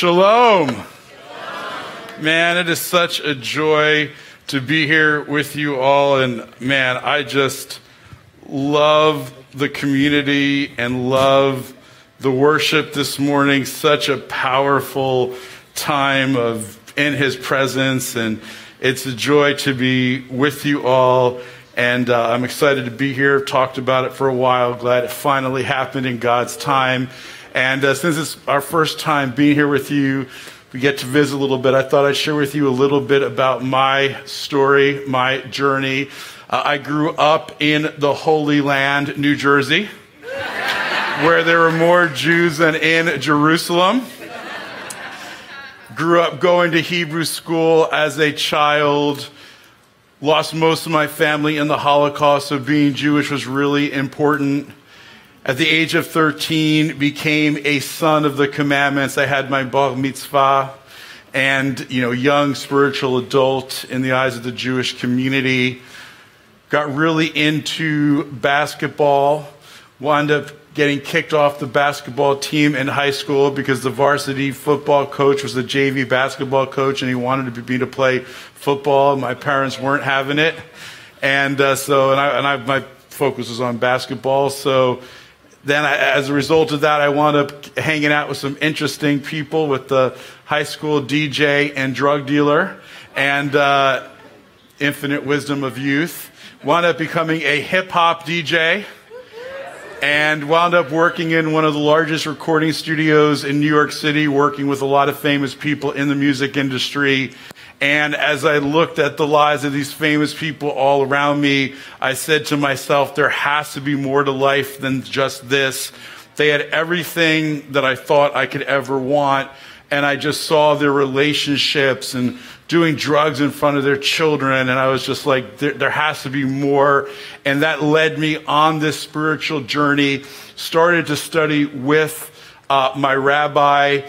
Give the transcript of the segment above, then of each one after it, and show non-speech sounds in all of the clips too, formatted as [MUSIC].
Shalom. Man, it is such a joy to be here with you all. And man, I just love the community and love the worship this morning. Such a powerful time of in his presence. And it's a joy to be with you all. And uh, I'm excited to be here. Talked about it for a while. Glad it finally happened in God's time. And uh, since it's our first time being here with you, we get to visit a little bit. I thought I'd share with you a little bit about my story, my journey. Uh, I grew up in the Holy Land, New Jersey, where there were more Jews than in Jerusalem. Grew up going to Hebrew school as a child. Lost most of my family in the Holocaust, so being Jewish was really important. At the age of 13, became a son of the commandments. I had my bar mitzvah and, you know, young spiritual adult in the eyes of the Jewish community. Got really into basketball. Wound up getting kicked off the basketball team in high school because the varsity football coach was the JV basketball coach and he wanted me to play football. My parents weren't having it. And uh, so, and, I, and I, my focus was on basketball. So, then I, as a result of that, I wound up hanging out with some interesting people with the high school DJ and drug dealer and uh, infinite wisdom of youth. Wound up becoming a hip hop DJ and wound up working in one of the largest recording studios in New York City, working with a lot of famous people in the music industry. And as I looked at the lives of these famous people all around me, I said to myself, there has to be more to life than just this. They had everything that I thought I could ever want. And I just saw their relationships and doing drugs in front of their children. And I was just like, there, there has to be more. And that led me on this spiritual journey. Started to study with uh, my rabbi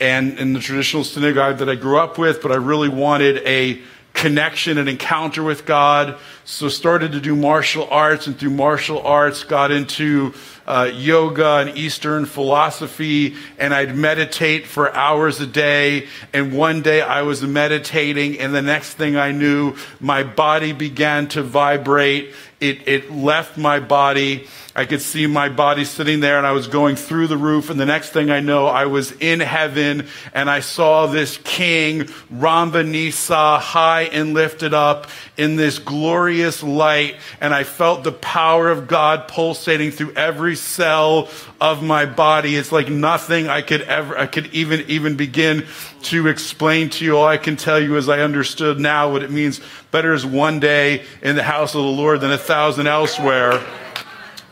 and in the traditional synagogue that I grew up with, but I really wanted a connection and encounter with God. So started to do martial arts, and through martial arts, got into uh, yoga and Eastern philosophy, and I'd meditate for hours a day. And one day I was meditating, and the next thing I knew, my body began to vibrate. It, it left my body I could see my body sitting there and I was going through the roof. And the next thing I know, I was in heaven and I saw this king, Ramba Nisa, high and lifted up in this glorious light. And I felt the power of God pulsating through every cell of my body. It's like nothing I could ever, I could even, even begin to explain to you. All I can tell you is I understood now what it means. Better is one day in the house of the Lord than a thousand elsewhere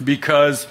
because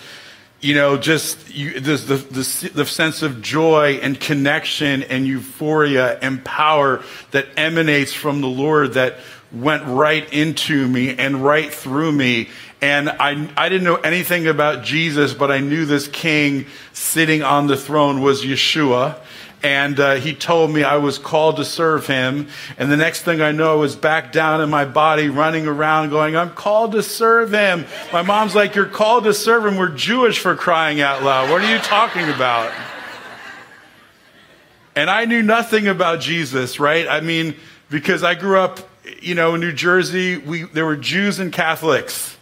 you know, just you, the, the, the, sense of joy and connection and euphoria and power that emanates from the Lord that went right into me and right through me. And I, I didn't know anything about Jesus, but I knew this king sitting on the throne was Yeshua and uh, he told me I was called to serve him. And the next thing I know, I was back down in my body, running around, going, I'm called to serve him. My mom's like, You're called to serve him. We're Jewish for crying out loud. What are you talking about? And I knew nothing about Jesus, right? I mean, because I grew up, you know, in New Jersey, we, there were Jews and Catholics.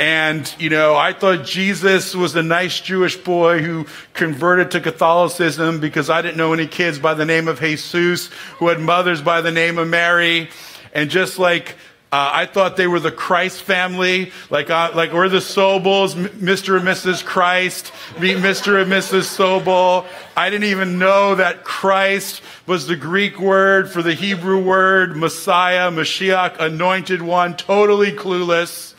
And, you know, I thought Jesus was a nice Jewish boy who converted to Catholicism because I didn't know any kids by the name of Jesus who had mothers by the name of Mary. And just like uh, I thought they were the Christ family, like uh, like we're the Sobols, Mr. and Mrs. Christ, meet Mr. and Mrs. Sobol. I didn't even know that Christ was the Greek word for the Hebrew word Messiah, Mashiach, anointed one, totally clueless.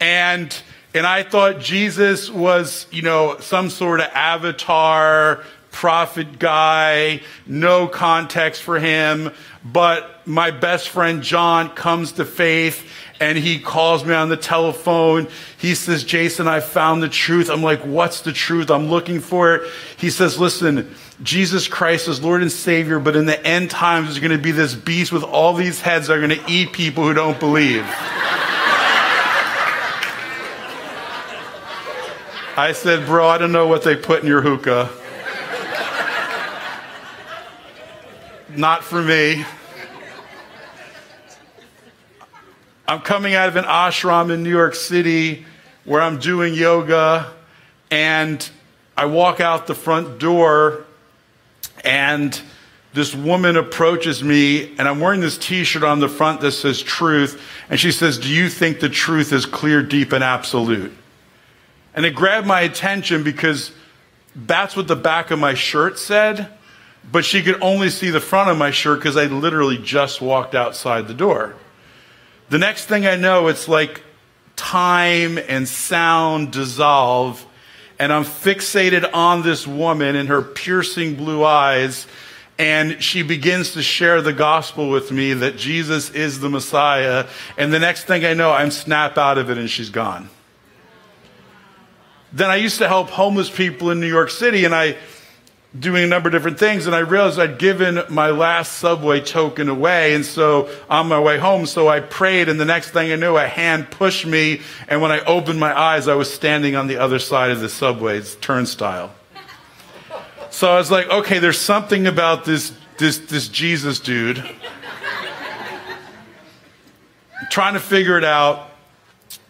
And and I thought Jesus was, you know, some sort of avatar, prophet guy, no context for him. But my best friend John comes to faith and he calls me on the telephone. He says, Jason, I found the truth. I'm like, what's the truth? I'm looking for it. He says, listen, Jesus Christ is Lord and Savior, but in the end times, there's going to be this beast with all these heads that are going to eat people who don't believe. I said, Bro, I don't know what they put in your hookah. not for me. I'm coming out of an ashram in New York City where I'm doing yoga, and I walk out the front door, and this woman approaches me, and I'm wearing this t shirt on the front that says truth, and she says, Do you think the truth is clear, deep, and absolute? And it grabbed my attention because that's what the back of my shirt said, but she could only see the front of my shirt because I literally just walked outside the door. The next thing I know, it's like time and sound dissolve, and I'm fixated on this woman and her piercing blue eyes. And she begins to share the gospel with me that Jesus is the Messiah. And the next thing I know, I'm snap out of it and she's gone. Then I used to help homeless people in New York City, and I doing a number of different things, and I realized I'd given my last subway token away, and so on my way home, so I prayed, and the next thing I knew, a hand pushed me, and when I opened my eyes, I was standing on the other side of the subway's turnstile. So I was like, okay, there's something about this this this Jesus dude. trying to figure it out.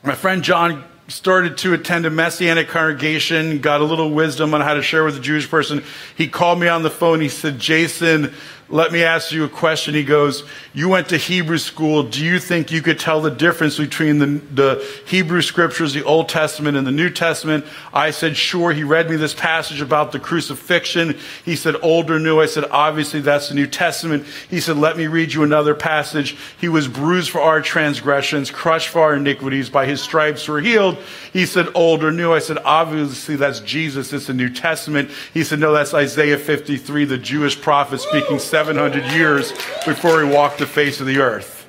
My friend John started to attend a messianic congregation, got a little wisdom on how to share with a Jewish person. He called me on the phone. He said, Jason, let me ask you a question. He goes, You went to Hebrew school. Do you think you could tell the difference between the, the, Hebrew scriptures, the Old Testament, and the New Testament? I said, Sure. He read me this passage about the crucifixion. He said, Old or new? I said, Obviously, that's the New Testament. He said, Let me read you another passage. He was bruised for our transgressions, crushed for our iniquities. By his stripes we're healed. He said, Old or new? I said, Obviously, that's Jesus. It's the New Testament. He said, No, that's Isaiah 53, the Jewish prophet speaking 700 years before he walked the face of the earth.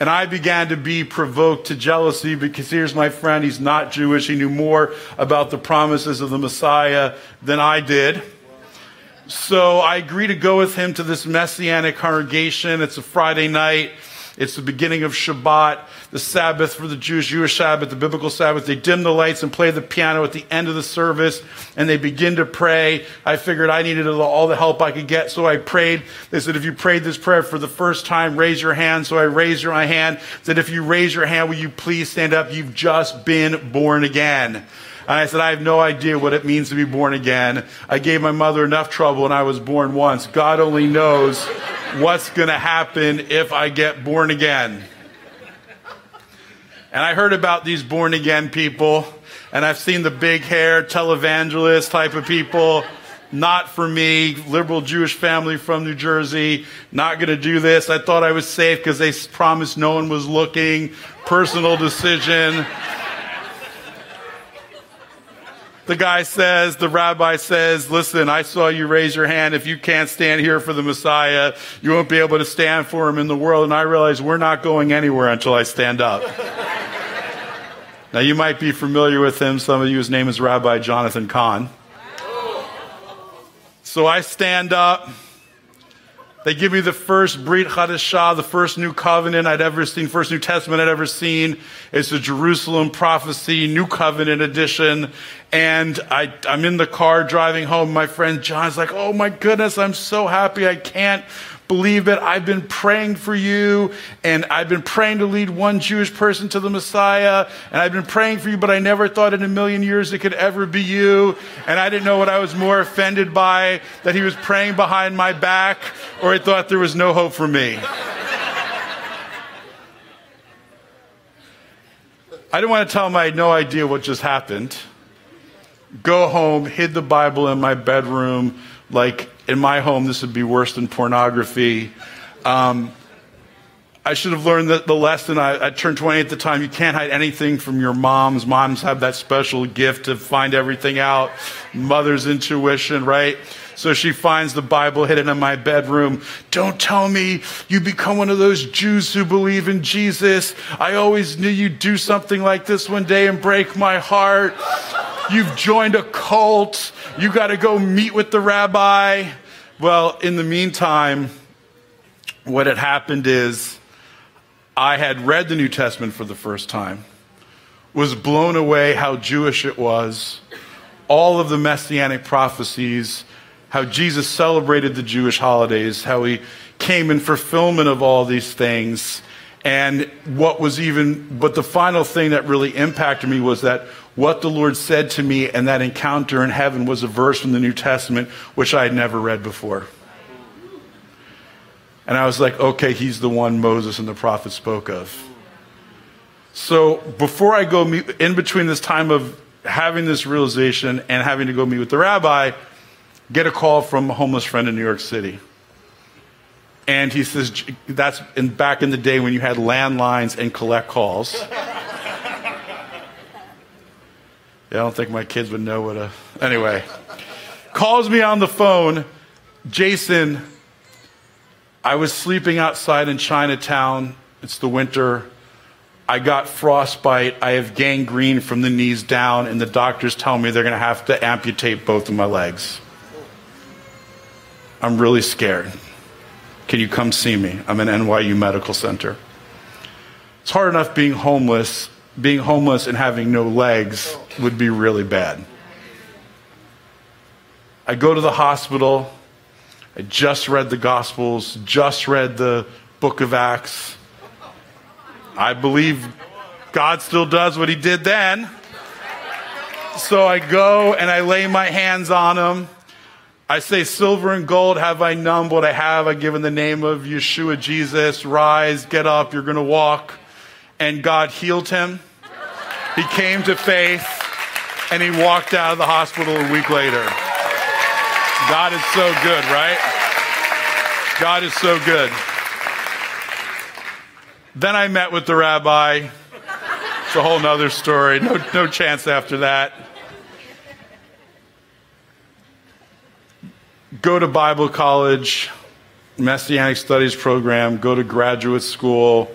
And I began to be provoked to jealousy because here's my friend, he's not Jewish. He knew more about the promises of the Messiah than I did. So I agree to go with him to this messianic congregation. It's a Friday night. It's the beginning of Shabbat, the Sabbath for the Jews, Jewish Sabbath, the biblical Sabbath. They dim the lights and play the piano at the end of the service, and they begin to pray. I figured I needed all the help I could get, so I prayed. They said, if you prayed this prayer for the first time, raise your hand. So I raised my hand. Said, if you raise your hand, will you please stand up? You've just been born again. And I said, I have no idea what it means to be born again. I gave my mother enough trouble and I was born once. God only knows what's going to happen if I get born again. And I heard about these born again people, and I've seen the big hair televangelist type of people. Not for me, liberal Jewish family from New Jersey, not going to do this. I thought I was safe because they promised no one was looking, personal decision. The guy says, the rabbi says, listen, I saw you raise your hand. If you can't stand here for the Messiah, you won't be able to stand for him in the world. And I realize we're not going anywhere until I stand up. now, you might be familiar with him. Some of you, his name is Rabbi Jonathan Cahn. So I stand up. They give me the first Brit Hadashah, the first New Covenant I'd ever seen, first New Testament I'd ever seen. It's a Jerusalem prophecy, New Covenant edition. And I, I'm in the car driving home. My friend John's like, Oh my goodness, I'm so happy. I can't believe it. I've been praying for you, and I've been praying to lead one Jewish person to the Messiah, and I've been praying for you, but I never thought in a million years it could ever be you. And I didn't know what I was more offended by that he was praying behind my back, or I thought there was no hope for me. I didn't want to tell him I had no idea what just happened. Go home, hid the Bible in my bedroom, like in my home, this would be worse than pornography. Um, I should have learned the, the lesson. I, I, turned 20 at the time. You can't hide anything from your moms. Moms have that special gift to find everything out. Mother's intuition, right? So she finds the Bible hidden in my bedroom. Don't tell me you become one of those Jews who believe in Jesus. I always knew you'd do something like this one day and break my heart. You've joined a cult. You got to go meet with the rabbi. Well, in the meantime, what had happened is I had read the New Testament for the first time, was blown away how Jewish it was, all of the messianic prophecies how Jesus celebrated the Jewish holidays, how he came in fulfillment of all these things. And what was even, but the final thing that really impacted me was that what the Lord said to me and that encounter in heaven was a verse from the New Testament, which I had never read before. And I was like, okay, he's the one Moses and the prophet spoke of. So before I go meet, in between this time of having this realization and having to go meet with the rabbi, get a call from a homeless friend in New York City. And he says, that's in, back in the day when you had landlines and collect calls. Yeah, I don't think my kids would know what a. Anyway, calls me on the phone, Jason, I was sleeping outside in Chinatown. It's the winter. I got frostbite. I have gangrene from the knees down, and the doctors tell me they're going to have to amputate both of my legs. I'm really scared. Can you come see me? I'm in NYU Medical Center. It's hard enough being homeless. Being homeless and having no legs would be really bad. I go to the hospital. I just read the Gospels, just read the book of Acts. I believe God still does what he did then. So I go and I lay my hands on him. I say, Silver and gold have I none, what I have I give in the name of Yeshua Jesus. Rise, get up, you're going to walk. And God healed him. He came to faith and he walked out of the hospital a week later. God is so good, right? God is so good. Then I met with the rabbi. It's a whole nother story. No, no chance after that. Go to Bible college, Messianic Studies program, go to graduate school.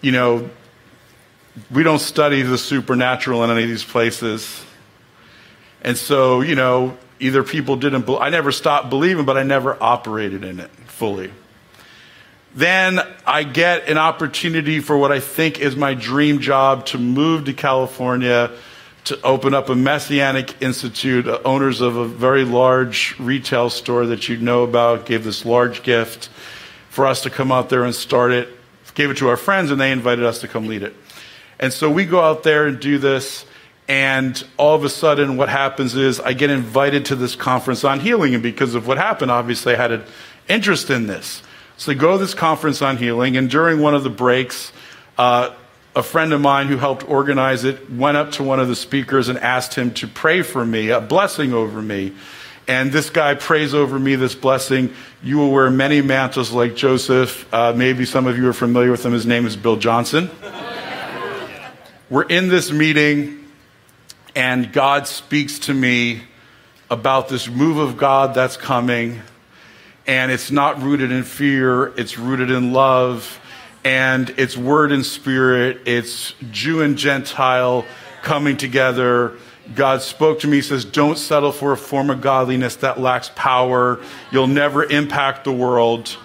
You know, we don't study the supernatural in any of these places. And so, you know, either people didn't, be- I never stopped believing, but I never operated in it fully. Then I get an opportunity for what I think is my dream job to move to California to open up a Messianic Institute. Owners of a very large retail store that you know about gave this large gift for us to come out there and start it. Gave it to our friends, and they invited us to come lead it. And so we go out there and do this. And all of a sudden, what happens is I get invited to this conference on healing. And because of what happened, obviously, I had an interest in this. So I go to this conference on healing. And during one of the breaks, uh, a friend of mine who helped organize it went up to one of the speakers and asked him to pray for me, a blessing over me. And this guy prays over me this blessing. You will wear many mantles like Joseph. Uh, maybe some of you are familiar with him. His name is Bill Johnson. We're in this meeting and God speaks to me about this move of God that's coming. And it's not rooted in fear, it's rooted in love. And it's word and spirit, it's Jew and Gentile coming together. God spoke to me, says, Don't settle for a form of godliness that lacks power. You'll never impact the world.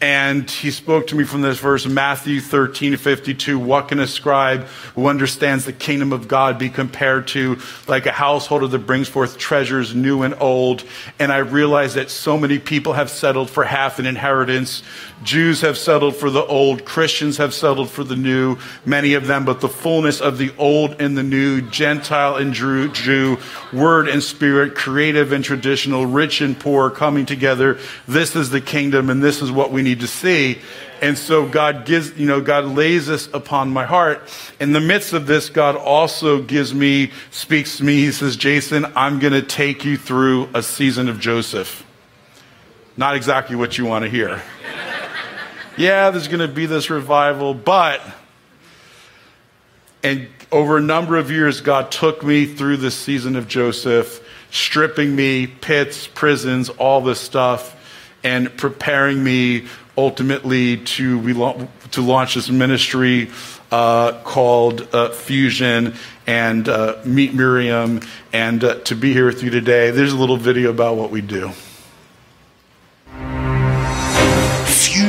And he spoke to me from this verse, Matthew 13, 52. What can a scribe who understands the kingdom of God be compared to like a householder that brings forth treasures new and old? And I realized that so many people have settled for half an inheritance. Jews have settled for the old. Christians have settled for the new, many of them, but the fullness of the old and the new, Gentile and Jew, word and spirit, creative and traditional, rich and poor coming together. This is the kingdom and this is what we need to see. And so God gives, you know, God lays this upon my heart. In the midst of this, God also gives me, speaks to me. He says, Jason, I'm going to take you through a season of Joseph. Not exactly what you want to hear. Yeah, there's going to be this revival, but, and over a number of years, God took me through this season of Joseph, stripping me, pits, prisons, all this stuff, and preparing me ultimately to, to launch this ministry uh, called uh, Fusion and uh, meet Miriam and uh, to be here with you today. There's a little video about what we do.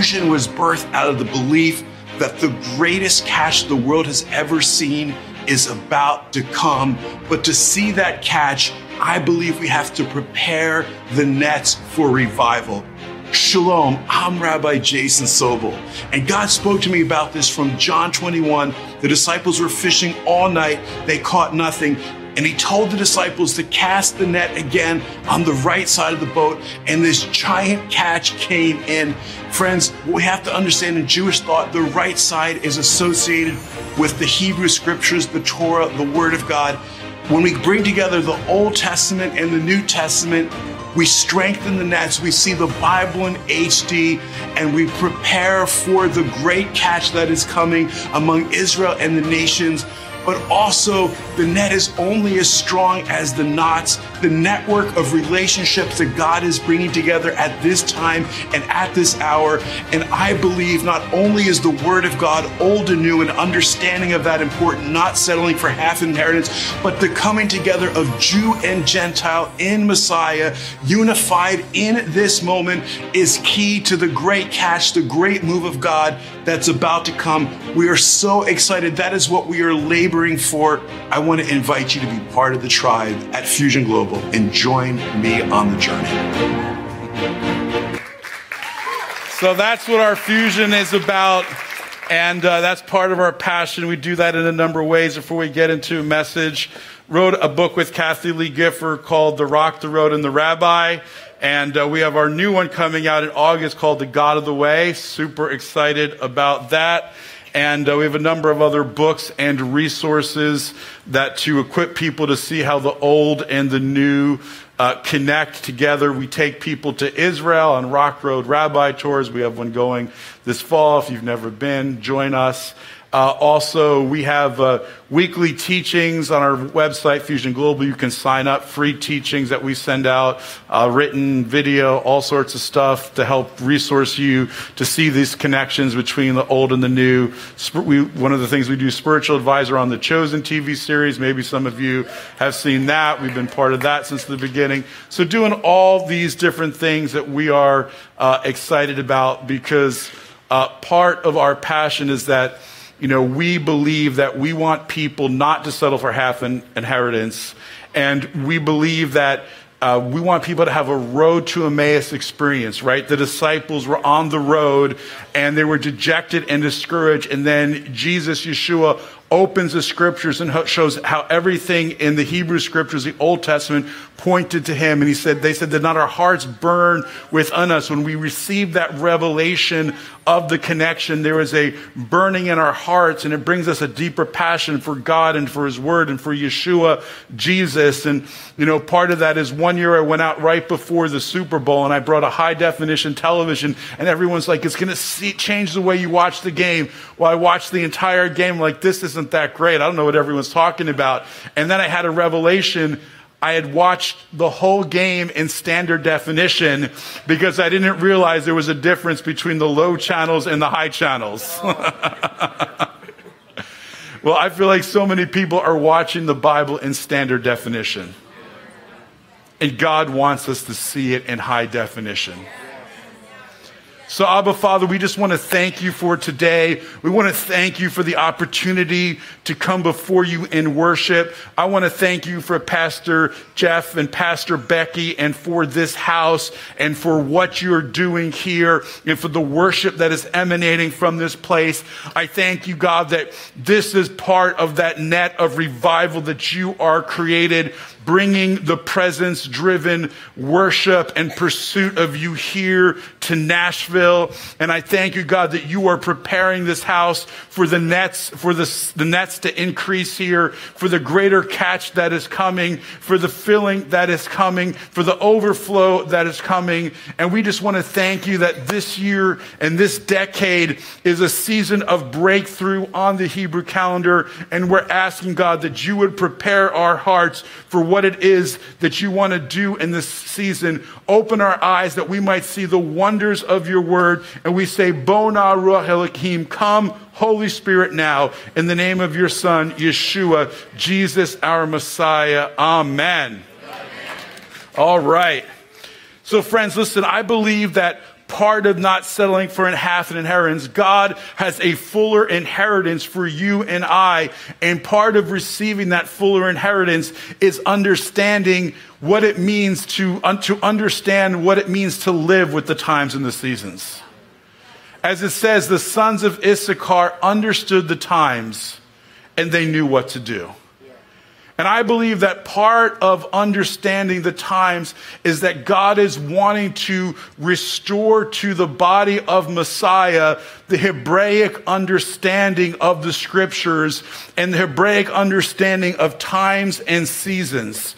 Fusion was birthed out of the belief that the greatest catch the world has ever seen is about to come. But to see that catch, I believe we have to prepare the nets for revival. Shalom, I'm Rabbi Jason Sobel, and God spoke to me about this from John 21. The disciples were fishing all night, they caught nothing. And he told the disciples to cast the net again on the right side of the boat, and this giant catch came in. Friends, we have to understand in Jewish thought, the right side is associated with the Hebrew scriptures, the Torah, the Word of God. When we bring together the Old Testament and the New Testament, we strengthen the nets, we see the Bible in HD, and we prepare for the great catch that is coming among Israel and the nations but also the net is only as strong as the knots, the network of relationships that God is bringing together at this time and at this hour. And I believe not only is the Word of God old and new and understanding of that important, not settling for half inheritance, but the coming together of Jew and Gentile in Messiah, unified in this moment, is key to the great catch, the great move of God that's about to come. We are so excited. That is what we are laboring for, I want to invite you to be part of the tribe at Fusion Global and join me on the journey. So that's what our fusion is about. And uh, that's part of our passion. We do that in a number of ways. Before we get into a message, wrote a book with Kathie Lee Gifford called The Rock, the Road, and the Rabbi. And uh, we have our new one coming out in August called The God of the Way. Super excited about that. And uh, we have a number of other books and resources that to equip people to see how the old and the new uh, connect together. We take people to Israel on Rock Road Rabbi Tours. We have one going this fall. If you've never been, join us. Uh, also, we have uh, weekly teachings on our website, Fusion Global. You can sign up, free teachings that we send out, uh, written, video, all sorts of stuff to help resource you to see these connections between the old and the new. We, one of the things we do, spiritual advisor on the Chosen TV series. Maybe some of you have seen that. We've been part of that since the beginning. So, doing all these different things that we are uh, excited about because uh, part of our passion is that you know, we believe that we want people not to settle for half an inheritance. And we believe that uh, we want people to have a road to Emmaus experience, right? The disciples were on the road and they were dejected and discouraged. And then Jesus, Yeshua, opens the scriptures and shows how everything in the Hebrew scriptures, the Old Testament, pointed to him. And he said, they said, did not our hearts burn within us when we received that revelation of the connection? There is a burning in our hearts and it brings us a deeper passion for God and for his word and for Yeshua, Jesus. And, you know, part of that is one year I went out right before the Super Bowl and I brought a high definition television and everyone's like, it's going to change the way you watch the game. Well, I watched the entire game like this isn't that great. I don't know what everyone's talking about. And then I had a revelation I had watched the whole game in standard definition because I didn't realize there was a difference between the low channels and the high channels. [LAUGHS] well, I feel like so many people are watching the Bible in standard definition. And God wants us to see it in high definition. So, Abba Father, we just want to thank you for today. We want to thank you for the opportunity to come before you in worship. I want to thank you for Pastor Jeff and Pastor Becky and for this house and for what you're doing here and for the worship that is emanating from this place. I thank you, God, that this is part of that net of revival that you are created bringing the presence driven worship and pursuit of you here to Nashville. And I thank you, God, that you are preparing this house for the nets, for the, the nets to increase here, for the greater catch that is coming, for the filling that is coming, for the overflow that is coming. And we just want to thank you that this year and this decade is a season of breakthrough on the Hebrew calendar. And we're asking, God, that you would prepare our hearts for what it is that you want to do in this season. Open our eyes that we might see the wonders of your word. And we say, Bona Ruach Elohim, come, Holy Spirit, now, in the name of your Son, Yeshua, Jesus, our Messiah. Amen. Amen. All right. So, friends, listen, I believe that part of not settling for half an inheritance. God has a fuller inheritance for you and I. And part of receiving that fuller inheritance is understanding what it means to, to understand what it means to live with the times and the seasons. As it says, the sons of Issachar understood the times and they knew what to do. And I believe that part of understanding the times is that God is wanting to restore to the body of Messiah the Hebraic understanding of the scriptures and the Hebraic understanding of times and seasons.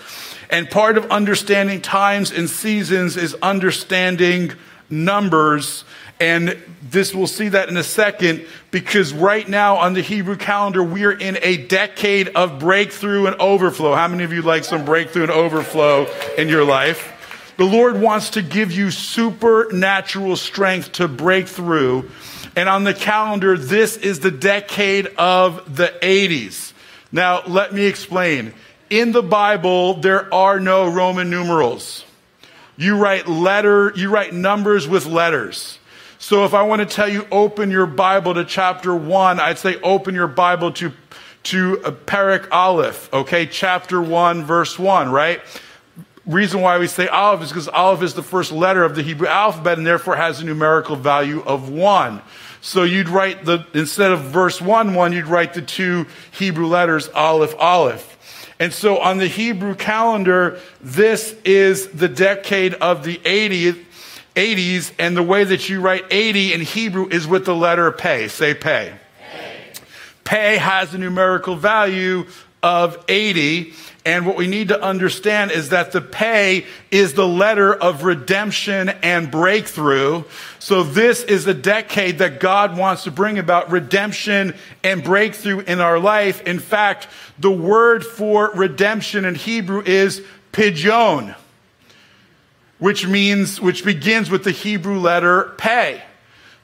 And part of understanding times and seasons is understanding numbers and this, we'll see that in a second, because right now on the Hebrew calendar, we are in a decade of breakthrough and overflow. How many of you like some breakthrough and overflow in your life? The Lord wants to give you supernatural strength to break through. And on the calendar, this is the decade of the 80s. Now, let me explain. In the Bible, there are no Roman numerals. You write letter, you write numbers with letters. So if I want to tell you, open your Bible to chapter one, I'd say open your Bible to, to uh, Perek Aleph, okay? Chapter one, verse one, right? Reason why we say Aleph is because Aleph is the first letter of the Hebrew alphabet and therefore has a numerical value of one. So you'd write the, instead of verse one, one, you'd write the two Hebrew letters, Aleph, Aleph. And so on the Hebrew calendar, this is the decade of the 80th 80s, and the way that you write 80 in Hebrew is with the letter pay. Say pay. Pay, pay has a numerical value of 80. And what we need to understand is that the pay is the letter of redemption and breakthrough. So this is a decade that God wants to bring about redemption and breakthrough in our life. In fact, the word for redemption in Hebrew is pidyon which means, which begins with the Hebrew letter pay.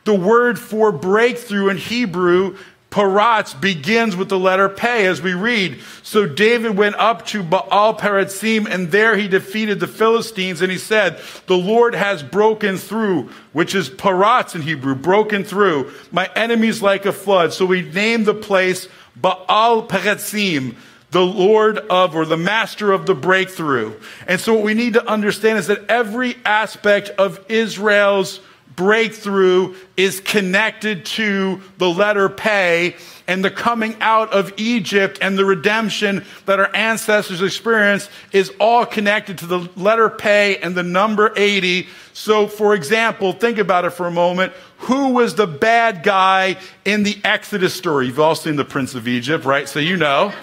The word for breakthrough in Hebrew, paratz, begins with the letter pay as we read. So David went up to Baal Perazim and there he defeated the Philistines and he said, the Lord has broken through, which is paratz in Hebrew, broken through my enemies like a flood. So we named the place Baal Perazim the Lord of or the master of the breakthrough. And so, what we need to understand is that every aspect of Israel's breakthrough is connected to the letter pay and the coming out of Egypt and the redemption that our ancestors experienced is all connected to the letter pay and the number 80. So, for example, think about it for a moment. Who was the bad guy in the Exodus story? You've all seen the Prince of Egypt, right? So you know.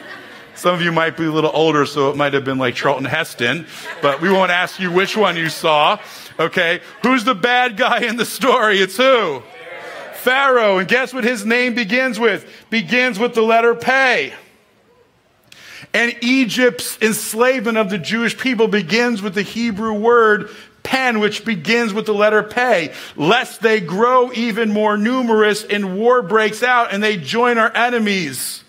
Some of you might be a little older, so it might have been like Charlton Heston, but we won't ask you which one you saw. Okay. Who's the bad guy in the story? It's who? Pharaoh. And guess what his name begins with? Begins with the letter pay. And Egypt's enslavement of the Jewish people begins with the Hebrew word pen, which begins with the letter pay, lest they grow even more numerous and war breaks out and they join our enemies.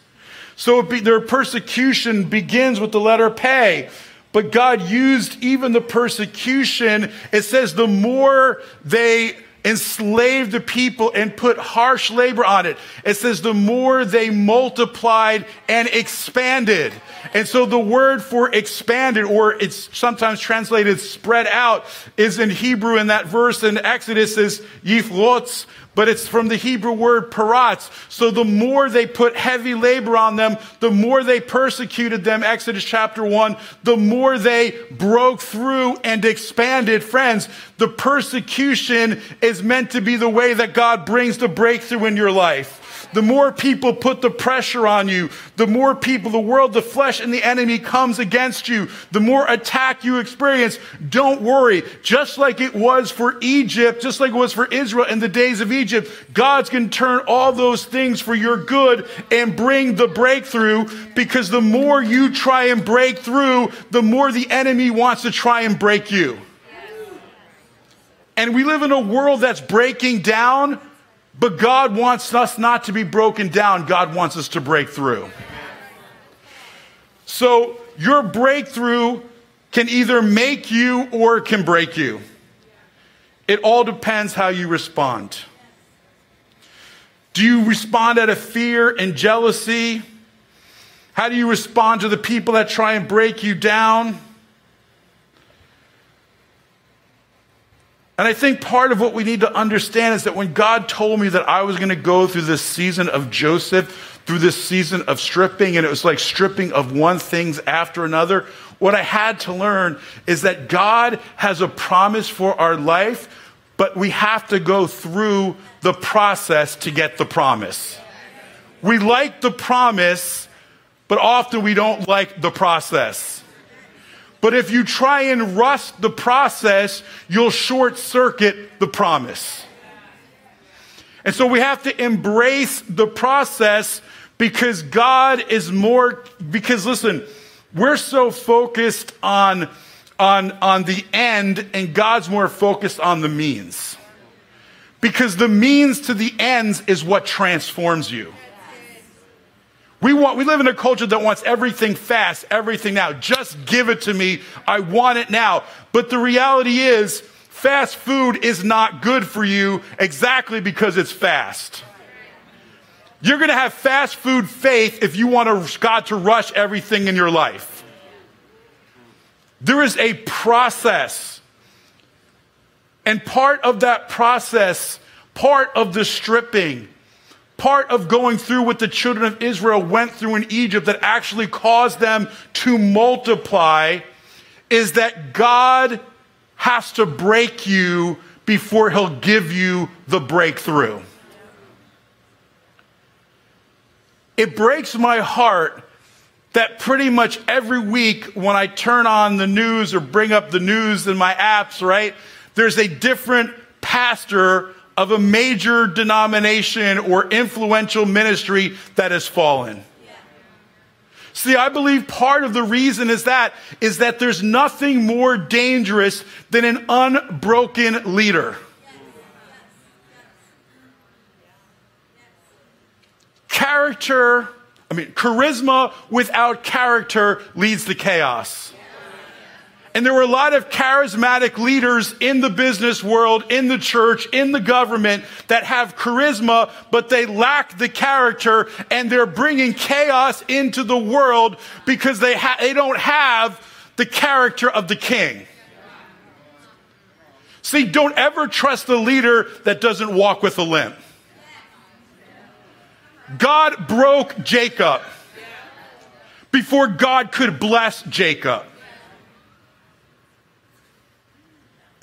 So be, their persecution begins with the letter pay. But God used even the persecution. It says the more they enslaved the people and put harsh labor on it. It says the more they multiplied and expanded. And so the word for expanded, or it's sometimes translated spread out, is in Hebrew in that verse in Exodus is yifrotz, but it's from the Hebrew word paratz. So the more they put heavy labor on them, the more they persecuted them, Exodus chapter 1, the more they broke through and expanded. Friends, the persecution is meant to be the way that God brings the breakthrough in your life the more people put the pressure on you, the more people, the world, the flesh, and the enemy comes against you, the more attack you experience. Don't worry. Just like it was for Egypt, just like it was for Israel in the days of Egypt, God's going to turn all those things for your good and bring the breakthrough because the more you try and break through, the more the enemy wants to try and break you. And we live in a world that's breaking down but God wants us not to be broken down, God wants us to break through. So your breakthrough can either make you or it can break you. It all depends how you respond. Do you respond out of fear and jealousy? How do you respond to the people that try and break you down? And I think part of what we need to understand is that when God told me that I was going to go through this season of Joseph, through this season of stripping, and it was like stripping of one things after another, what I had to learn is that God has a promise for our life, but we have to go through the process to get the promise. We like the promise, but often we don't like the process. But if you try and rush the process, you'll short circuit the promise. And so we have to embrace the process because God is more, because listen, we're so focused on, on, on the end and God's more focused on the means. Because the means to the ends is what transforms you. We want, we live in a culture that wants everything fast, everything now. Just give it to me. I want it now. But the reality is, fast food is not good for you exactly because it's fast. You're going to have fast food faith if you want God to rush everything in your life. There is a process. And part of that process, part of the stripping, part of going through what the children of Israel went through in Egypt that actually caused them to multiply is that God has to break you before he'll give you the breakthrough. It breaks my heart that pretty much every week when I turn on the news or bring up the news in my apps, right, there's a different pastor of a major denomination or influential ministry that has fallen. See, I believe part of the reason is that is that there's nothing more dangerous than an unbroken leader. Character, I mean, charisma without character leads to chaos. And there were a lot of charismatic leaders in the business world, in the church, in the government that have charisma, but they lack the character and they're bringing chaos into the world because they, ha- they don't have the character of the king. See, don't ever trust a leader that doesn't walk with a limp. God broke Jacob before God could bless Jacob.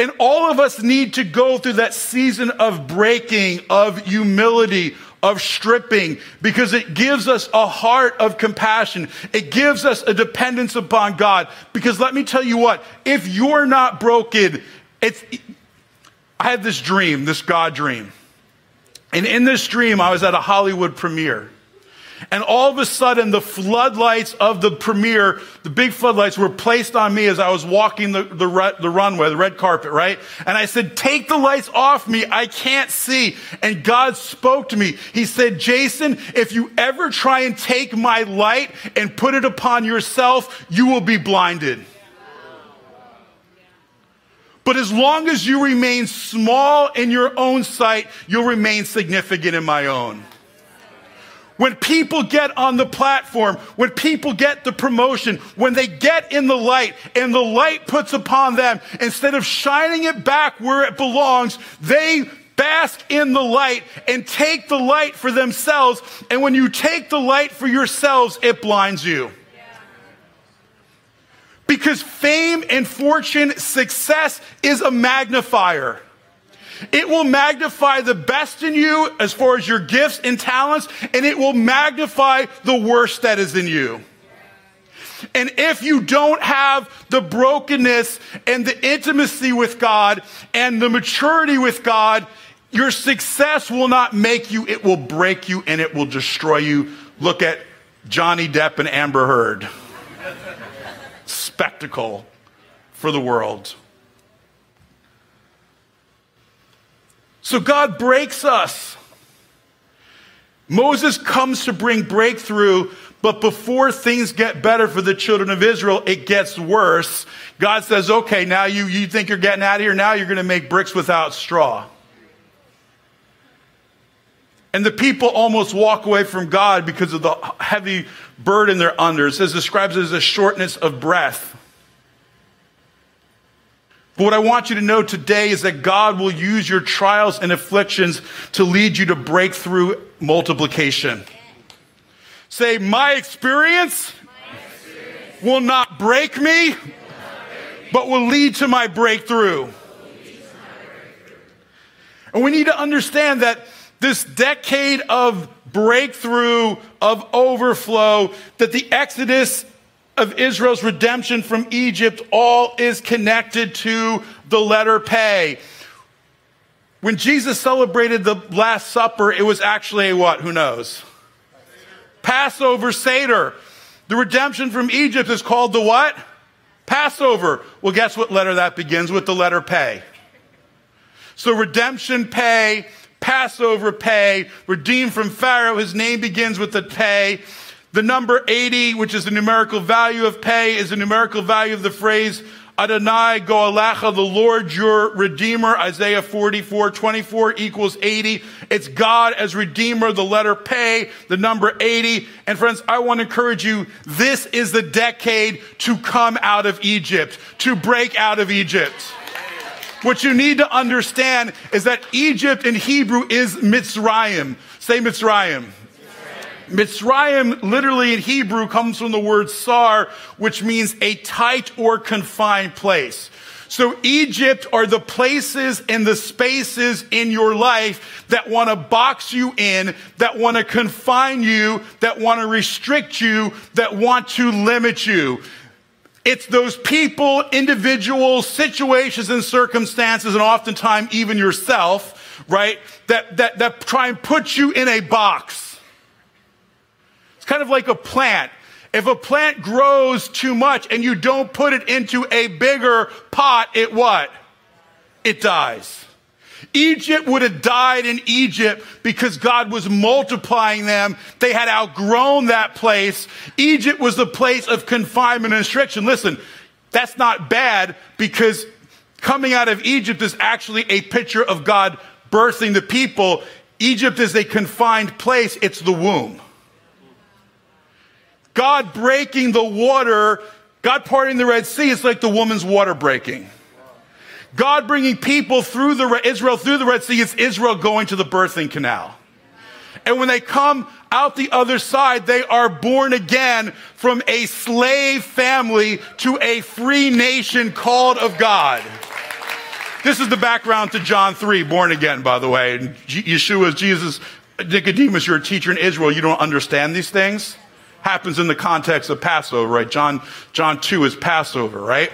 And all of us need to go through that season of breaking, of humility, of stripping, because it gives us a heart of compassion. It gives us a dependence upon God. Because let me tell you what, if you're not broken, it's, I had this dream, this God dream. And in this dream, I was at a Hollywood premiere. And all of a sudden, the floodlights of the premiere, the big floodlights were placed on me as I was walking the, the, the, runway, the red carpet, right? And I said, take the lights off me. I can't see. And God spoke to me. He said, Jason, if you ever try and take my light and put it upon yourself, you will be blinded. But as long as you remain small in your own sight, you'll remain significant in my own. When people get on the platform, when people get the promotion, when they get in the light and the light puts upon them, instead of shining it back where it belongs, they bask in the light and take the light for themselves. And when you take the light for yourselves, it blinds you. Because fame and fortune, success is a magnifier. It will magnify the best in you as far as your gifts and talents, and it will magnify the worst that is in you. And if you don't have the brokenness and the intimacy with God and the maturity with God, your success will not make you, it will break you and it will destroy you. Look at Johnny Depp and Amber Heard. Spectacle for the world. So God breaks us. Moses comes to bring breakthrough, But before things get better for the children of Israel, it gets worse. God says, okay, now you, you think you're getting out of here. Now you're going to make bricks without straw. And the people almost walk away from God because of the heavy burden they're under. It says, describes it as a shortness of breath. But what I want you to know today is that God will use your trials and afflictions to lead you to breakthrough multiplication. Say, my experience, my experience will not break me, but will lead to my breakthrough. And we need to understand that this decade of breakthrough, of overflow, that the Exodus of Israel's redemption from Egypt all is connected to the letter pay. When Jesus celebrated the Last Supper, it was actually a what? Who knows? Passover Seder. The redemption from Egypt is called the what? Passover. Well, guess what letter that begins with? The letter pay. So redemption pay, Passover pay, redeemed from Pharaoh. His name begins with the pay. The number 80, which is the numerical value of pay, is the numerical value of the phrase Adonai Goalecha, the Lord your Redeemer, Isaiah 44, 24 equals 80. It's God as Redeemer, the letter pay, the number 80. And friends, I want to encourage you, this is the decade to come out of Egypt, to break out of Egypt. What you need to understand is that Egypt in Hebrew is Mitzrayim. Say Mitzrayim. Mitzrayim, literally in Hebrew, comes from the word sar, which means a tight or confined place. So Egypt are the places and the spaces in your life that want to box you in, that want to confine you, that want to restrict you, that want to limit you. It's those people, individuals, situations and circumstances, and oftentimes even yourself, right, that, that, that try and put you in a box kind of like a plant. If a plant grows too much and you don't put it into a bigger pot, it what? It dies. Egypt would have died in Egypt because God was multiplying them. They had outgrown that place. Egypt was the place of confinement and restriction. Listen, that's not bad because coming out of Egypt is actually a picture of God birthing the people. Egypt is a confined place. It's the womb. God breaking the water, God parting the Red Sea it's like the woman's water breaking. God bringing people through the Israel through the Red Sea it's Israel going to the birthing canal. And when they come out the other side, they are born again from a slave family to a free nation called of God. This is the background to John 3, born again, by the way. Yeshua, Jesus, Nicodemus, you're a teacher in Israel. You don't understand these things happens in the context of Passover, right? John, John 2 is Passover, right?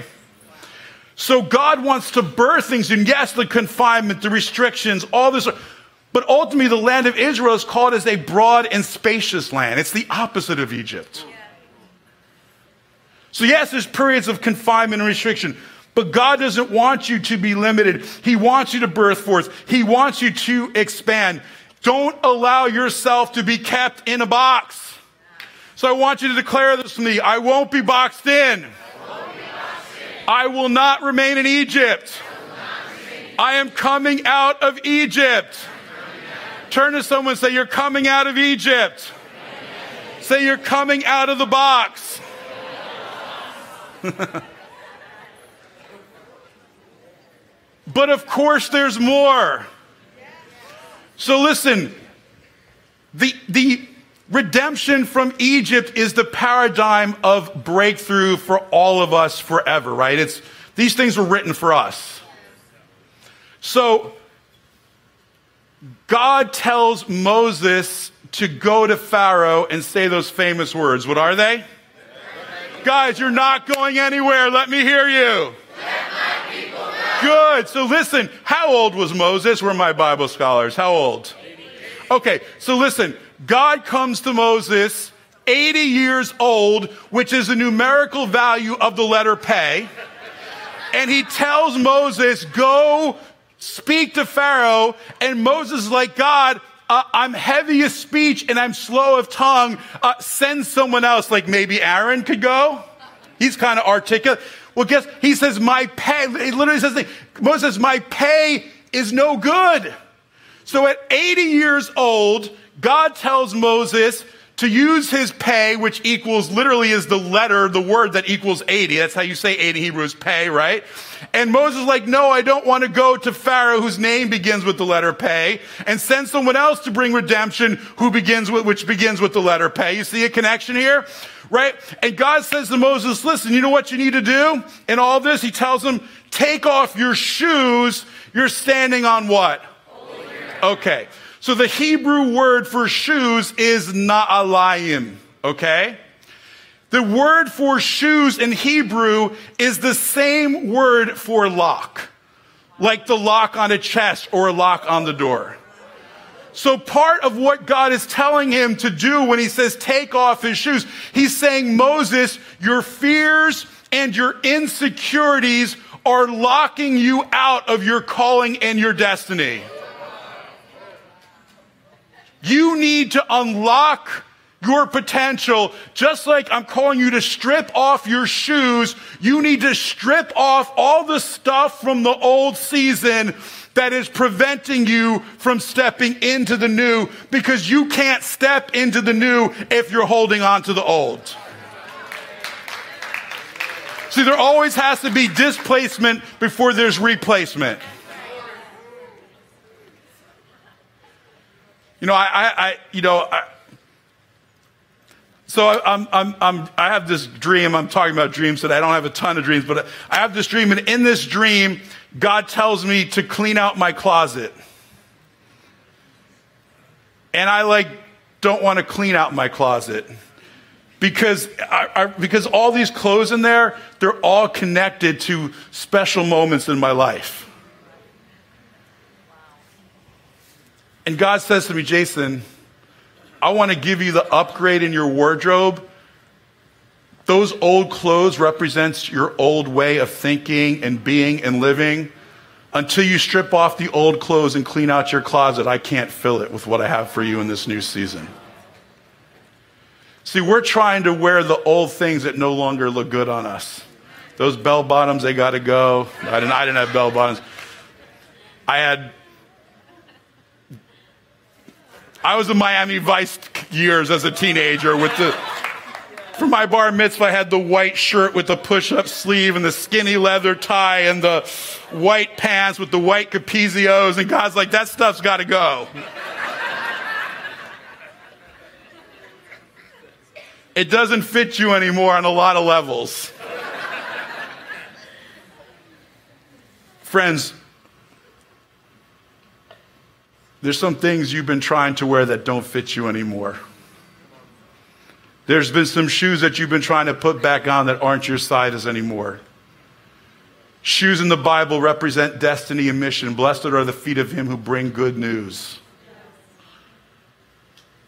So God wants to birth things, and yes, the confinement, the restrictions, all this. But ultimately, the land of Israel is called as a broad and spacious land. It's the opposite of Egypt. So, yes, there's periods of confinement and restriction, but God doesn't want you to be limited. He wants you to birth forth, He wants you to expand. Don't allow yourself to be kept in a box. So I want you to declare this to me. I won't be boxed in. I will not remain in Egypt. I am coming out of Egypt. Turn to someone and say, You're coming out of Egypt. Say, You're coming out of the box. [LAUGHS] but of course, there's more. So listen, the, the Redemption from Egypt is the paradigm of breakthrough for all of us forever, right? It's, these things were written for us. So, God tells Moses to go to Pharaoh and say those famous words. What are they? Guys, you're not going anywhere. Let me hear you. Good. So listen, how old was Moses? We're my Bible scholars. How old? Okay, so listen, God comes to Moses 80 years old, which is the numerical value of the letter pay. And he tells Moses, go speak to Pharaoh. And Moses is like, God, uh, I'm heavy of speech and I'm slow of tongue. Uh, send someone else, like maybe Aaron could go. He's kind of articulate. Well, guess he says, my pay, he literally says, Moses my pay is no good. So at 80 years old, God tells Moses to use his pay, which equals literally is the letter, the word that equals 80. That's how you say 80 Hebrews pay, right? And Moses is like, no, I don't want to go to Pharaoh whose name begins with the letter pay and send someone else to bring redemption who begins with, which begins with the letter pay. You see a connection here? Right? And God says to Moses, listen, you know what you need to do in all this? He tells him, take off your shoes. You're standing on what? Okay. So the Hebrew word for shoes is na'alayim, okay? The word for shoes in Hebrew is the same word for lock, like the lock on a chest or a lock on the door. So part of what God is telling him to do when he says take off his shoes, he's saying, Moses, your fears and your insecurities are locking you out of your calling and your destiny. You need to unlock your potential, just like I'm calling you to strip off your shoes, you need to strip off all the stuff from the old season that is preventing you from stepping into the new because you can't step into the new if you're holding on to the old. See, there always has to be displacement before there's replacement. You know, I, I, I you know, I, so I, I'm, I'm, I'm, I have this dream. I'm talking about dreams today. I don't have a ton of dreams, but I have this dream. And in this dream, God tells me to clean out my closet. And I like don't want to clean out my closet because I, I, because all these clothes in there, they're all connected to special moments in my life. And God says to me, Jason, I want to give you the upgrade in your wardrobe. Those old clothes represents your old way of thinking and being and living. Until you strip off the old clothes and clean out your closet, I can't fill it with what I have for you in this new season. See, we're trying to wear the old things that no longer look good on us. Those bell bottoms, they got to go. I didn't, I didn't have bell bottoms. I had I was in Miami Vice years as a teenager with the, for my bar mitzvah, I had the white shirt with the push up sleeve and the skinny leather tie and the white pants with the white Capezios. And God's like, that stuff's got to go. It doesn't fit you anymore on a lot of levels. Friends, there's some things you've been trying to wear that don't fit you anymore. There's been some shoes that you've been trying to put back on that aren't your size anymore. Shoes in the Bible represent destiny and mission. Blessed are the feet of him who bring good news.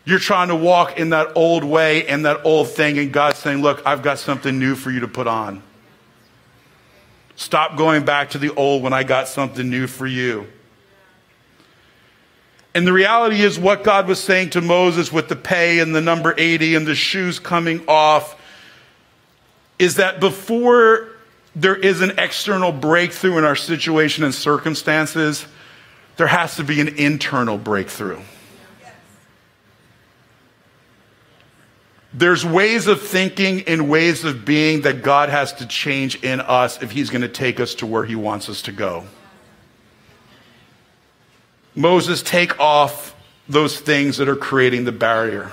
You're trying to walk in that old way and that old thing, and God's saying, Look, I've got something new for you to put on. Stop going back to the old when I got something new for you. And the reality is, what God was saying to Moses with the pay and the number 80 and the shoes coming off is that before there is an external breakthrough in our situation and circumstances, there has to be an internal breakthrough. There's ways of thinking and ways of being that God has to change in us if He's going to take us to where He wants us to go. Moses, take off those things that are creating the barrier.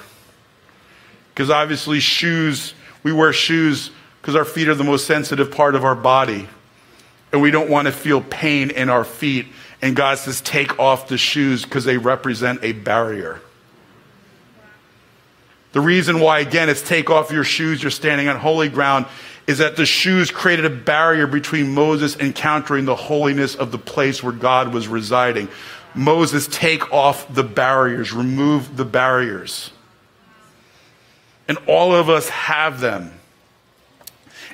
Because obviously, shoes, we wear shoes because our feet are the most sensitive part of our body. And we don't want to feel pain in our feet. And God says, take off the shoes because they represent a barrier. The reason why, again, it's take off your shoes, you're standing on holy ground, is that the shoes created a barrier between Moses encountering the holiness of the place where God was residing. Moses take off the barriers, remove the barriers. And all of us have them.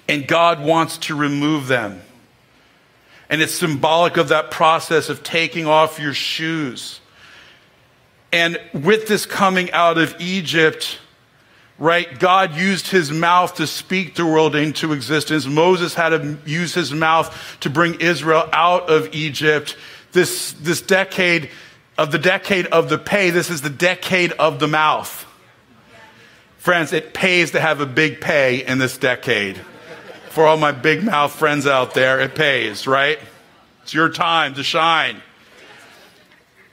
And God wants to remove them. And it's symbolic of that process of taking off your shoes. And with this coming out of Egypt, right, God used his mouth to speak the world into existence. Moses had to use his mouth to bring Israel out of Egypt. This, this decade of the decade of the pay, this is the decade of the mouth. Friends, it pays to have a big pay in this decade. For all my big mouth friends out there, it pays, right? It's your time to shine.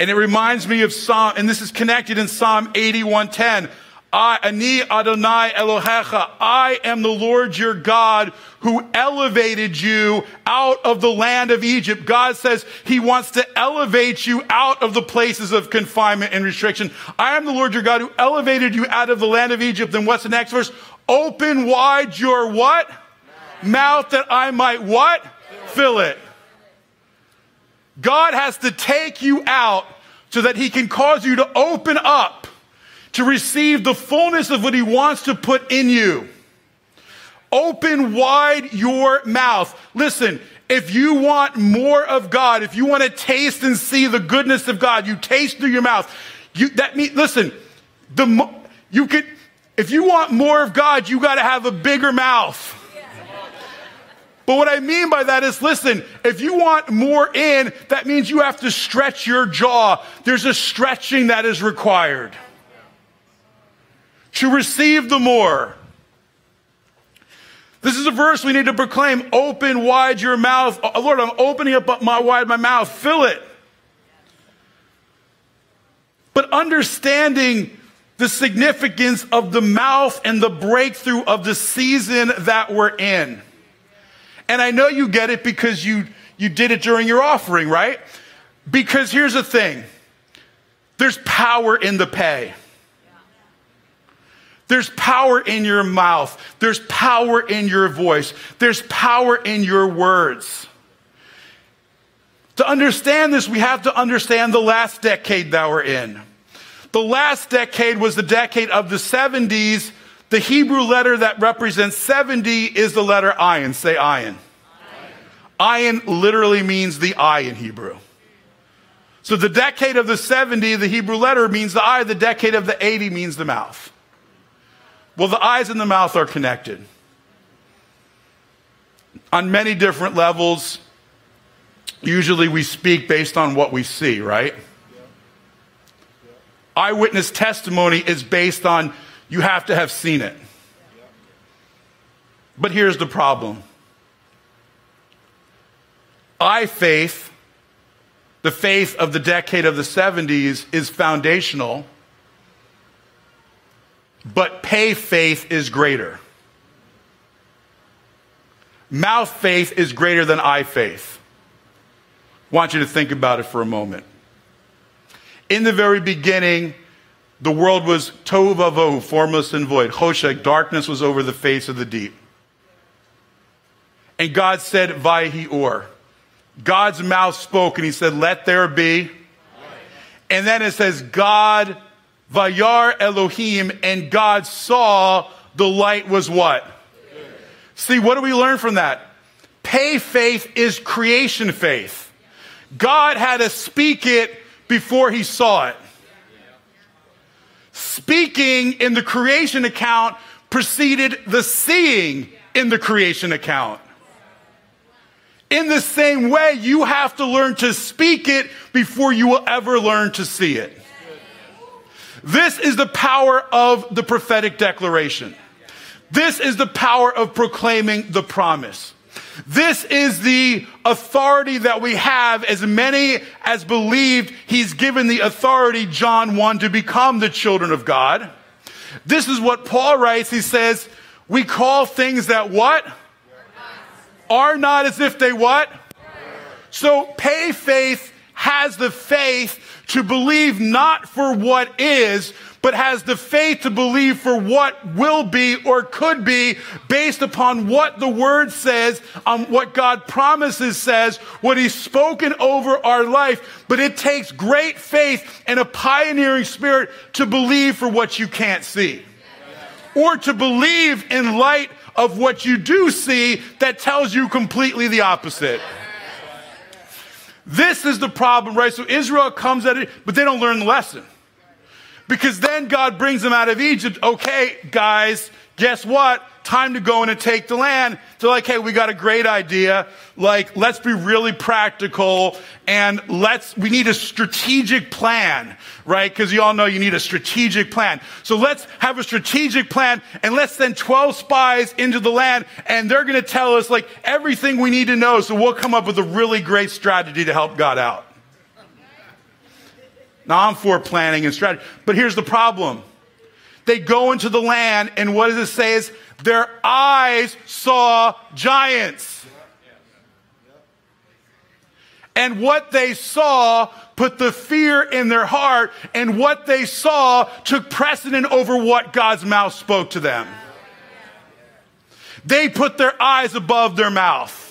And it reminds me of Psalm, and this is connected in Psalm 81:10. I, Ani Adonai Elohecha, I am the Lord your God who elevated you out of the land of Egypt. God says he wants to elevate you out of the places of confinement and restriction. I am the Lord your God who elevated you out of the land of Egypt. Then what's the next verse? Open wide your what? Mouth that I might what? Fill it. God has to take you out so that he can cause you to open up to receive the fullness of what he wants to put in you. Open wide your mouth. Listen, if you want more of God, if you want to taste and see the goodness of God, you taste through your mouth. You, that means, listen, the, you could, if you want more of God, you got to have a bigger mouth. But what I mean by that is listen, if you want more in, that means you have to stretch your jaw. There's a stretching that is required to receive the more. This is a verse we need to proclaim. Open wide your mouth. Oh, Lord, I'm opening up my wide my mouth. Fill it. But understanding the significance of the mouth and the breakthrough of the season that we're in. And I know you get it because you, you did it during your offering, right? Because here's the thing there's power in the pay. There's power in your mouth. There's power in your voice. There's power in your words. To understand this, we have to understand the last decade that we're in. The last decade was the decade of the 70s. The Hebrew letter that represents 70 is the letter ayin. Say ayin. Ayin literally means the eye in Hebrew. So the decade of the 70, the Hebrew letter means the eye. The decade of the 80 means the mouth. Well, the eyes and the mouth are connected on many different levels. Usually we speak based on what we see, right? Eyewitness testimony is based on you have to have seen it. But here's the problem eye faith, the faith of the decade of the 70s, is foundational but pay faith is greater. Mouth faith is greater than eye faith. I want you to think about it for a moment. In the very beginning, the world was tohu vavohu, formless and void. Choshek, darkness was over the face of the deep. And God said, Vayhi or. God's mouth spoke and he said, Let there be. And then it says, God Vayar Elohim, and God saw the light was what? See, what do we learn from that? Pay faith is creation faith. God had to speak it before he saw it. Speaking in the creation account preceded the seeing in the creation account. In the same way, you have to learn to speak it before you will ever learn to see it. This is the power of the prophetic declaration. This is the power of proclaiming the promise. This is the authority that we have as many as believed he's given the authority, John 1, to become the children of God. This is what Paul writes. He says, we call things that what? Are not as if they what? So pay faith has the faith to believe not for what is, but has the faith to believe for what will be or could be based upon what the word says, on what God promises says, what he's spoken over our life. But it takes great faith and a pioneering spirit to believe for what you can't see. Or to believe in light of what you do see that tells you completely the opposite. This is the problem, right? So Israel comes at it, but they don't learn the lesson. Because then God brings them out of Egypt. Okay, guys, guess what? Time to go in and take the land. They're like, hey, we got a great idea. Like, let's be really practical and let's, we need a strategic plan, right? Because you all know you need a strategic plan. So let's have a strategic plan and let's send 12 spies into the land and they're going to tell us like everything we need to know. So we'll come up with a really great strategy to help God out. Now I'm for planning and strategy. But here's the problem. They go into the land, and what does it say is their eyes saw giants. And what they saw put the fear in their heart, and what they saw took precedent over what God's mouth spoke to them. They put their eyes above their mouth.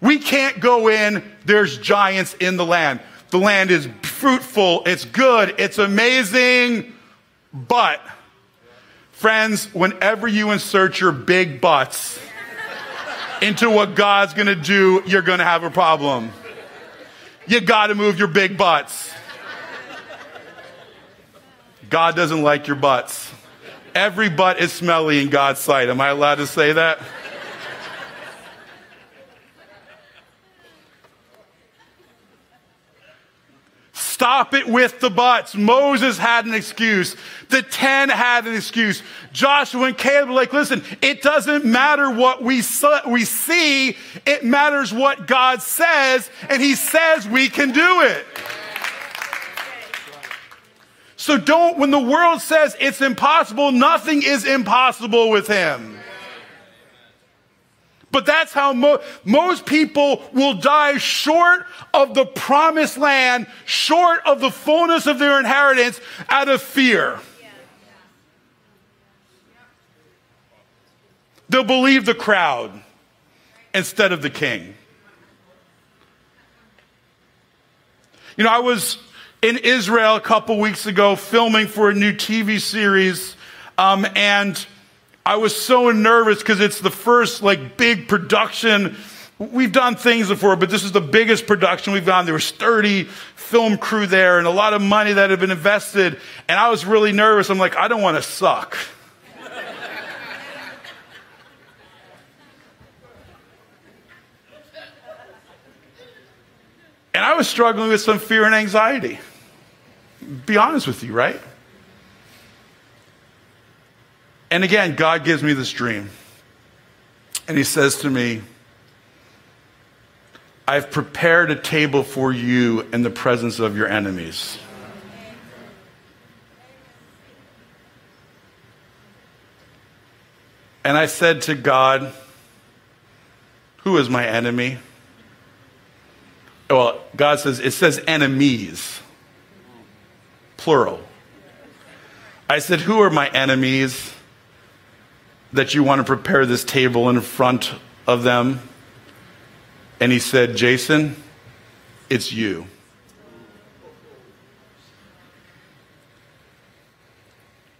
We can't go in, there's giants in the land. The land is fruitful, it's good, it's amazing. But, friends, whenever you insert your big butts into what God's gonna do, you're gonna have a problem. You gotta move your big butts. God doesn't like your butts. Every butt is smelly in God's sight. Am I allowed to say that? Stop it with the buts. Moses had an excuse. The 10 had an excuse. Joshua and Caleb were like, listen, it doesn't matter what we, we see. It matters what God says. And he says we can do it. So don't, when the world says it's impossible, nothing is impossible with him. But that's how mo- most people will die short of the promised land, short of the fullness of their inheritance out of fear. They'll believe the crowd instead of the king. You know, I was in Israel a couple weeks ago filming for a new TV series, um, and I was so nervous because it's the first like big production. We've done things before, but this is the biggest production we've done. There was 30 film crew there and a lot of money that had been invested. And I was really nervous. I'm like, I don't want to suck. and I was struggling with some fear and anxiety. Be honest with you, right? And again, God gives me this dream. And He says to me, I've prepared a table for you in the presence of your enemies. And I said to God, Who is my enemy? Well, God says, it says enemies, plural. I said, Who are my enemies? That you want to prepare this table in front of them? And he said, Jason, it's you.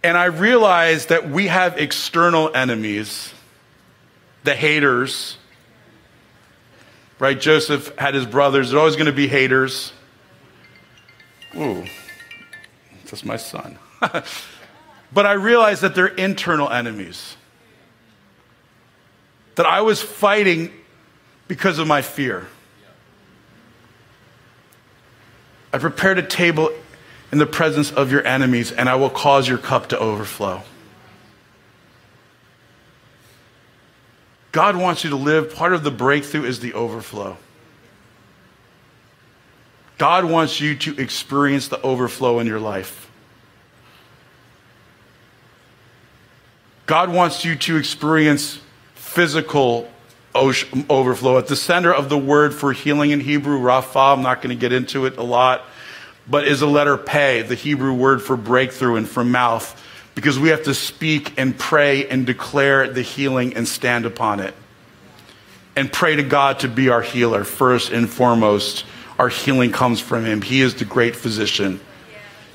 And I realized that we have external enemies, the haters. Right? Joseph had his brothers. There's always going to be haters. Ooh, that's my son. [LAUGHS] but I realized that they're internal enemies that I was fighting because of my fear. I prepared a table in the presence of your enemies, and I will cause your cup to overflow. God wants you to live, part of the breakthrough is the overflow. God wants you to experience the overflow in your life. God wants you to experience physical overflow. At the center of the word for healing in Hebrew, Rapha, I'm not going to get into it a lot, but is a letter Pei, the Hebrew word for breakthrough and for mouth, because we have to speak and pray and declare the healing and stand upon it. And pray to God to be our healer first and foremost. Our healing comes from Him. He is the great physician.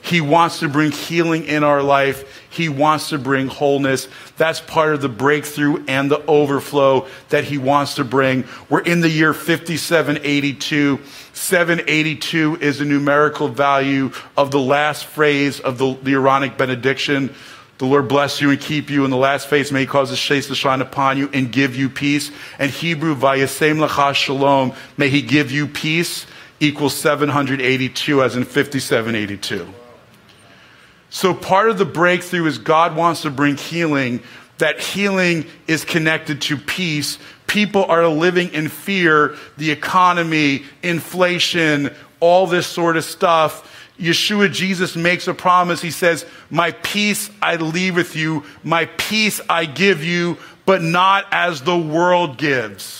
He wants to bring healing in our life. He wants to bring wholeness. That's part of the breakthrough and the overflow that he wants to bring. We're in the year 5782. 782 is a numerical value of the last phrase of the, the Aaronic benediction. The Lord bless you and keep you. In the last phase, may cause his face to shine upon you and give you peace. And Hebrew, vayasem lacha shalom, may he give you peace, equals 782, as in 5782. So part of the breakthrough is God wants to bring healing. That healing is connected to peace. People are living in fear, the economy, inflation, all this sort of stuff Yeshua Jesus makes a promise. He says, My peace I leave with you, my peace I give you, but not as the world gives.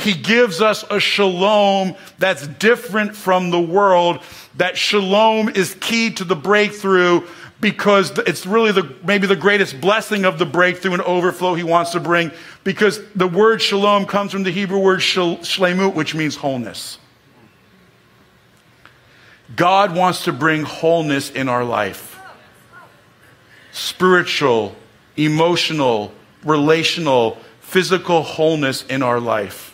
He gives us a shalom that's different from the world. That shalom is key to the breakthrough because it's really the, maybe the greatest blessing of the breakthrough and overflow he wants to bring because the word shalom comes from the Hebrew word shlemut, which means wholeness. God wants to bring wholeness in our life spiritual, emotional, relational, physical wholeness in our life.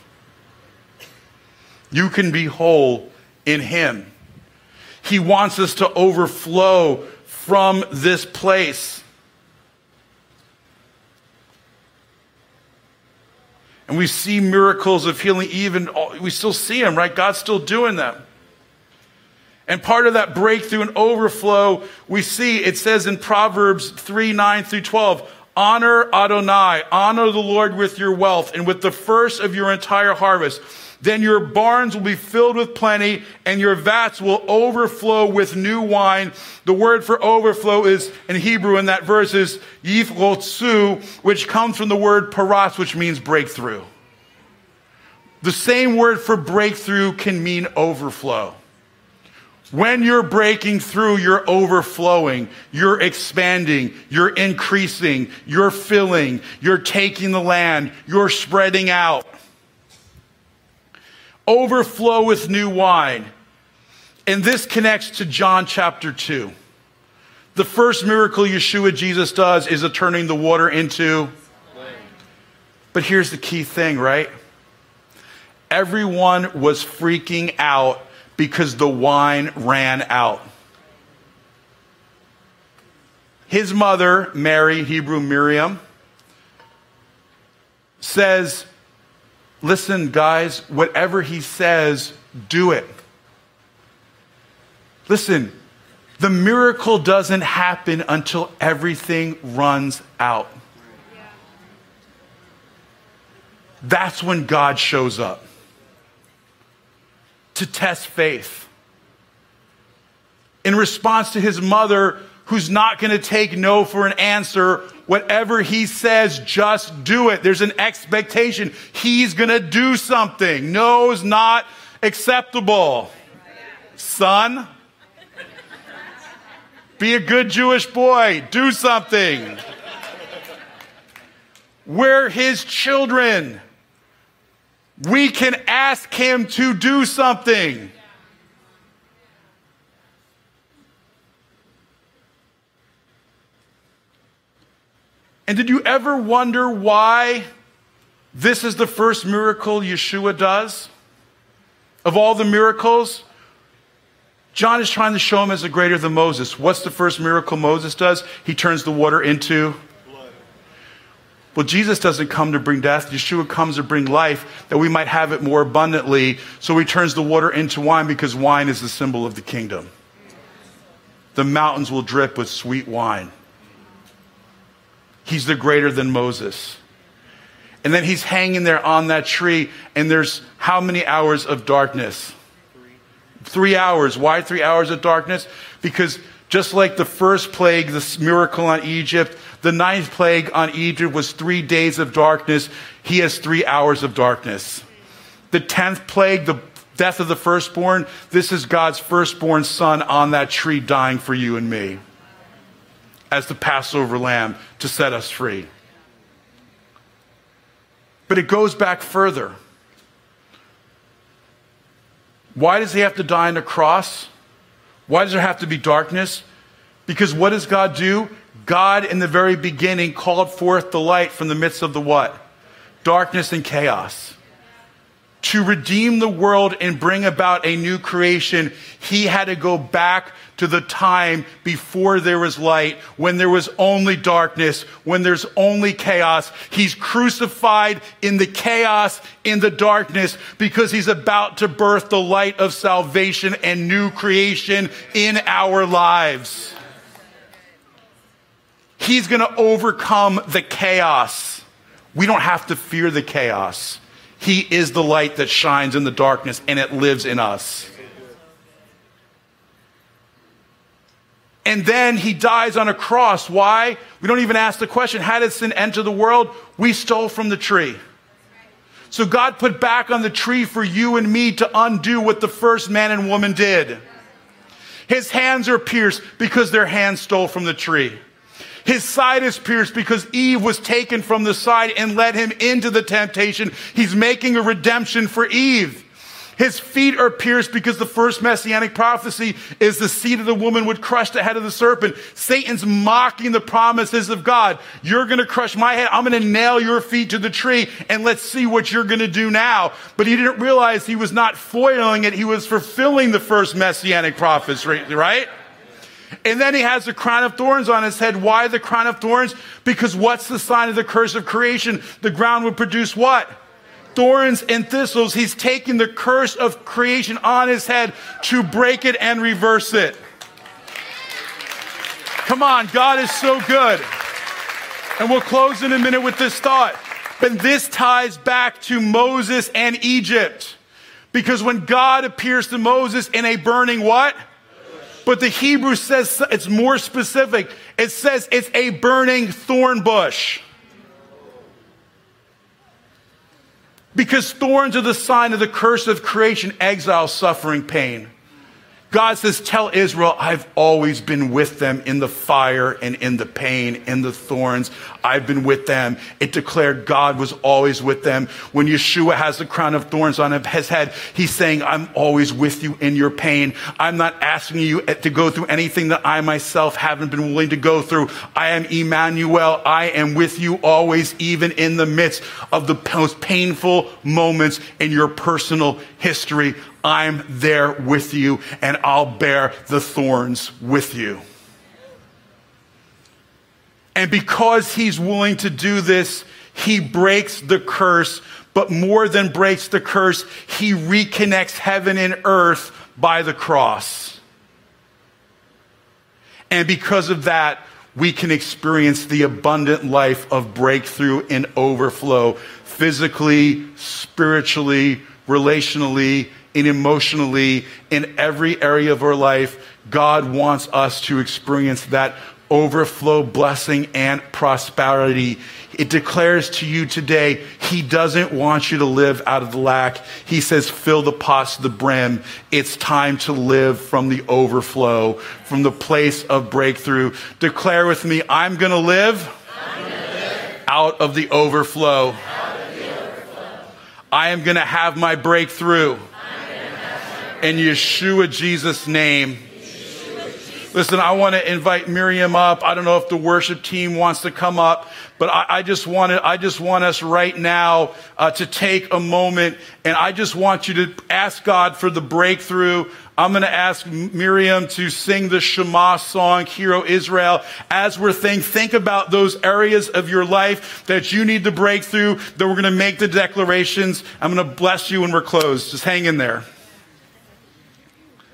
You can be whole in Him. He wants us to overflow from this place. And we see miracles of healing, even, we still see them, right? God's still doing them. And part of that breakthrough and overflow, we see it says in Proverbs 3 9 through 12, honor Adonai, honor the Lord with your wealth and with the first of your entire harvest. Then your barns will be filled with plenty and your vats will overflow with new wine. The word for overflow is in Hebrew in that verse is yifrotzu, which comes from the word paras, which means breakthrough. The same word for breakthrough can mean overflow. When you're breaking through, you're overflowing, you're expanding, you're increasing, you're filling, you're taking the land, you're spreading out. Overflow with new wine. And this connects to John chapter 2. The first miracle Yeshua Jesus does is a turning the water into. But here's the key thing, right? Everyone was freaking out because the wine ran out. His mother, Mary, Hebrew Miriam, says, Listen, guys, whatever he says, do it. Listen, the miracle doesn't happen until everything runs out. That's when God shows up to test faith. In response to his mother, who's not going to take no for an answer, whatever he says, just do it. There's an expectation. He's going to do something. No is not acceptable. Son, be a good Jewish boy. Do something. We're his children we can ask Him to do something. And did you ever wonder why this is the first miracle Yeshua does? Of all the miracles, John is trying to show him as a greater than Moses. What's the first miracle Moses does? He turns the water into blood. well, Jesus doesn't come to bring death. Yeshua comes to bring life that we might have it more abundantly. So he turns the water into wine because wine is the symbol of the kingdom. The mountains will drip with sweet wine. He's the greater than Moses. And then he's hanging there on that tree, and there's how many hours of darkness? Three, hours. Why three hours of darkness? Because just like the first plague, this miracle on Egypt, the ninth plague on Egypt was three days of darkness. He has three hours of darkness. The tenth plague, the death of the firstborn, this is God's firstborn son on that tree dying for you and me as the Passover lamb to set us free. But it goes back further. Why does he have to die on the cross? Why does there have to be darkness? Because what does God do? God, in the very beginning, called forth the light from the midst of the what? Darkness and chaos. To redeem the world and bring about a new creation, he had to go back to the time before there was light, when there was only darkness, when there's only chaos. He's crucified in the chaos, in the darkness, because he's about to birth the light of salvation and new creation in our lives. He's going to overcome the chaos. We don't have to fear the chaos. He is the light that shines in the darkness and it lives in us. And then he dies on a cross. Why? We don't even ask the question how did sin enter the world? We stole from the tree. So God put back on the tree for you and me to undo what the first man and woman did. His hands are pierced because their hands stole from the tree. His side is pierced because Eve was taken from the side and led him into the temptation. He's making a redemption for Eve. His feet are pierced because the first messianic prophecy is the seed of the woman would crush the head of the serpent. Satan's mocking the promises of God. You're going to crush my head. I'm going to nail your feet to the tree and let's see what you're going to do now. But he didn't realize he was not foiling it. He was fulfilling the first messianic prophecy, right? And then he has the crown of thorns on his head. Why the crown of thorns? Because what's the sign of the curse of creation? The ground would produce what? Thorns and thistles. He's taking the curse of creation on his head to break it and reverse it. Come on, God is so good. And we'll close in a minute with this thought. But this ties back to Moses and Egypt. Because when God appears to Moses in a burning what? But the Hebrew says it's more specific. It says it's a burning thorn bush. Because thorns are the sign of the curse of creation, exile, suffering, pain. God says, Tell Israel, I've always been with them in the fire and in the pain, in the thorns. I've been with them. It declared God was always with them. When Yeshua has the crown of thorns on his head, he's saying, I'm always with you in your pain. I'm not asking you to go through anything that I myself haven't been willing to go through. I am Emmanuel. I am with you always, even in the midst of the most painful moments in your personal history. I'm there with you and I'll bear the thorns with you. And because he's willing to do this, he breaks the curse, but more than breaks the curse, he reconnects heaven and earth by the cross. And because of that, we can experience the abundant life of breakthrough and overflow physically, spiritually, relationally, and emotionally in every area of our life. God wants us to experience that overflow, blessing, and prosperity. It declares to you today, He doesn't want you to live out of the lack. He says, fill the pots to the brim. It's time to live from the overflow, from the place of breakthrough. Declare with me, I'm going to live, out of the overflow. I am going to have my breakthrough in Yeshua Jesus' name. Listen, I want to invite Miriam up. I don't know if the worship team wants to come up, but I, I just want to, I just want us right now uh, to take a moment, and I just want you to ask God for the breakthrough. I'm going to ask Miriam to sing the Shema song, Hear O Israel. As we're thinking, think about those areas of your life that you need to break through, that we're going to make the declarations. I'm going to bless you when we're closed. Just hang in there.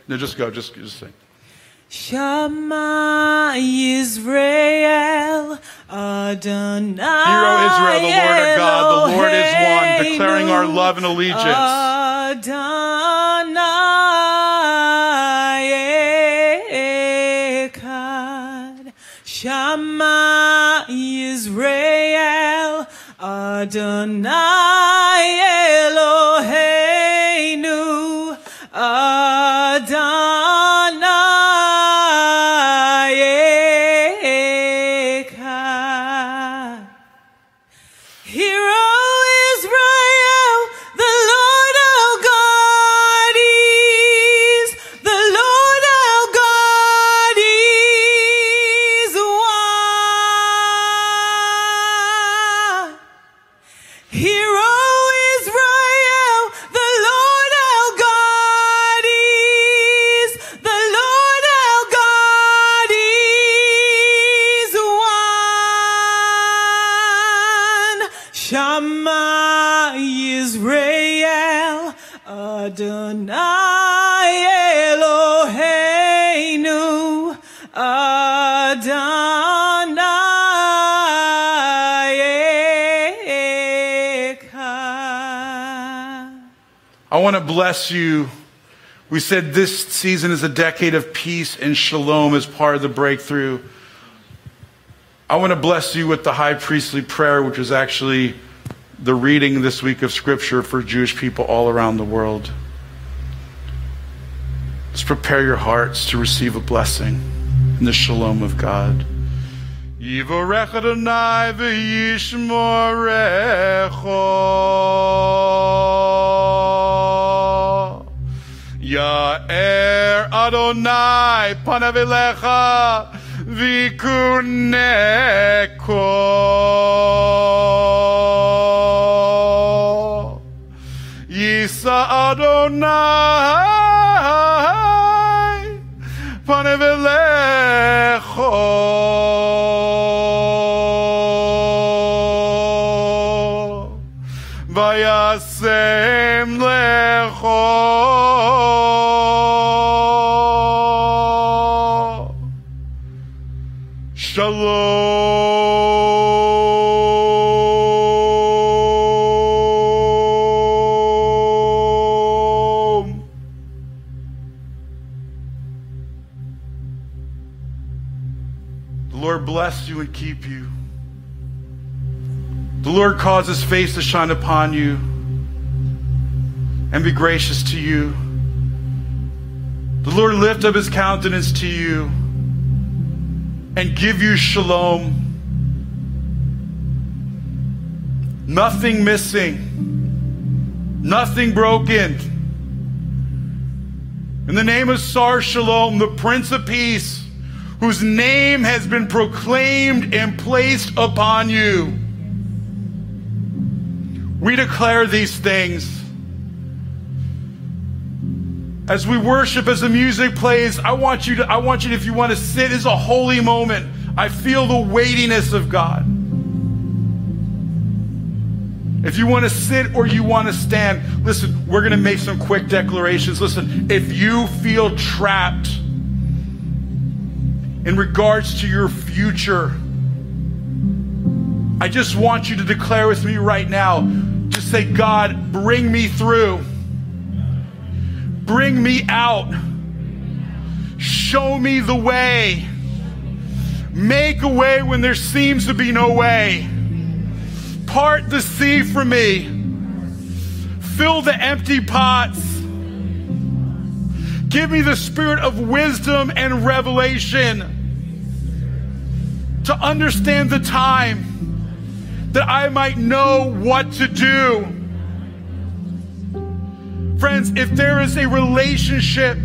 No, just go. Just, just sing. Shema Israel Adonai. Hear O Israel, the Lord our God, the Lord is one, declaring our love and allegiance. Adonai Echad. Shema Israel Adonai hero. Want to bless you. We said this season is a decade of peace and shalom as part of the breakthrough. I want to bless you with the high priestly prayer, which is actually the reading this week of scripture for Jewish people all around the world. Let's prepare your hearts to receive a blessing in the shalom of God. Ya'er Adonai panav elecha v'kuneko. Yisa Adonai panav Lord cause his face to shine upon you and be gracious to you. The Lord lift up his countenance to you and give you shalom. Nothing missing, nothing broken. In the name of Sar Shalom, the Prince of Peace, whose name has been proclaimed and placed upon you, we declare these things. As we worship, as the music plays, I want you to, I want you to, if you want to sit, it's a holy moment. I feel the weightiness of God. If you want to sit or you want to stand, listen, we're going to make some quick declarations. Listen, if you feel trapped in regards to your future, I just want you to declare with me right now. Say, God, bring me through. Bring me out. Show me the way. Make a way when there seems to be no way. Part the sea for me. Fill the empty pots. Give me the spirit of wisdom and revelation to understand the time that I might know what to do. Friends, if there is a relationship,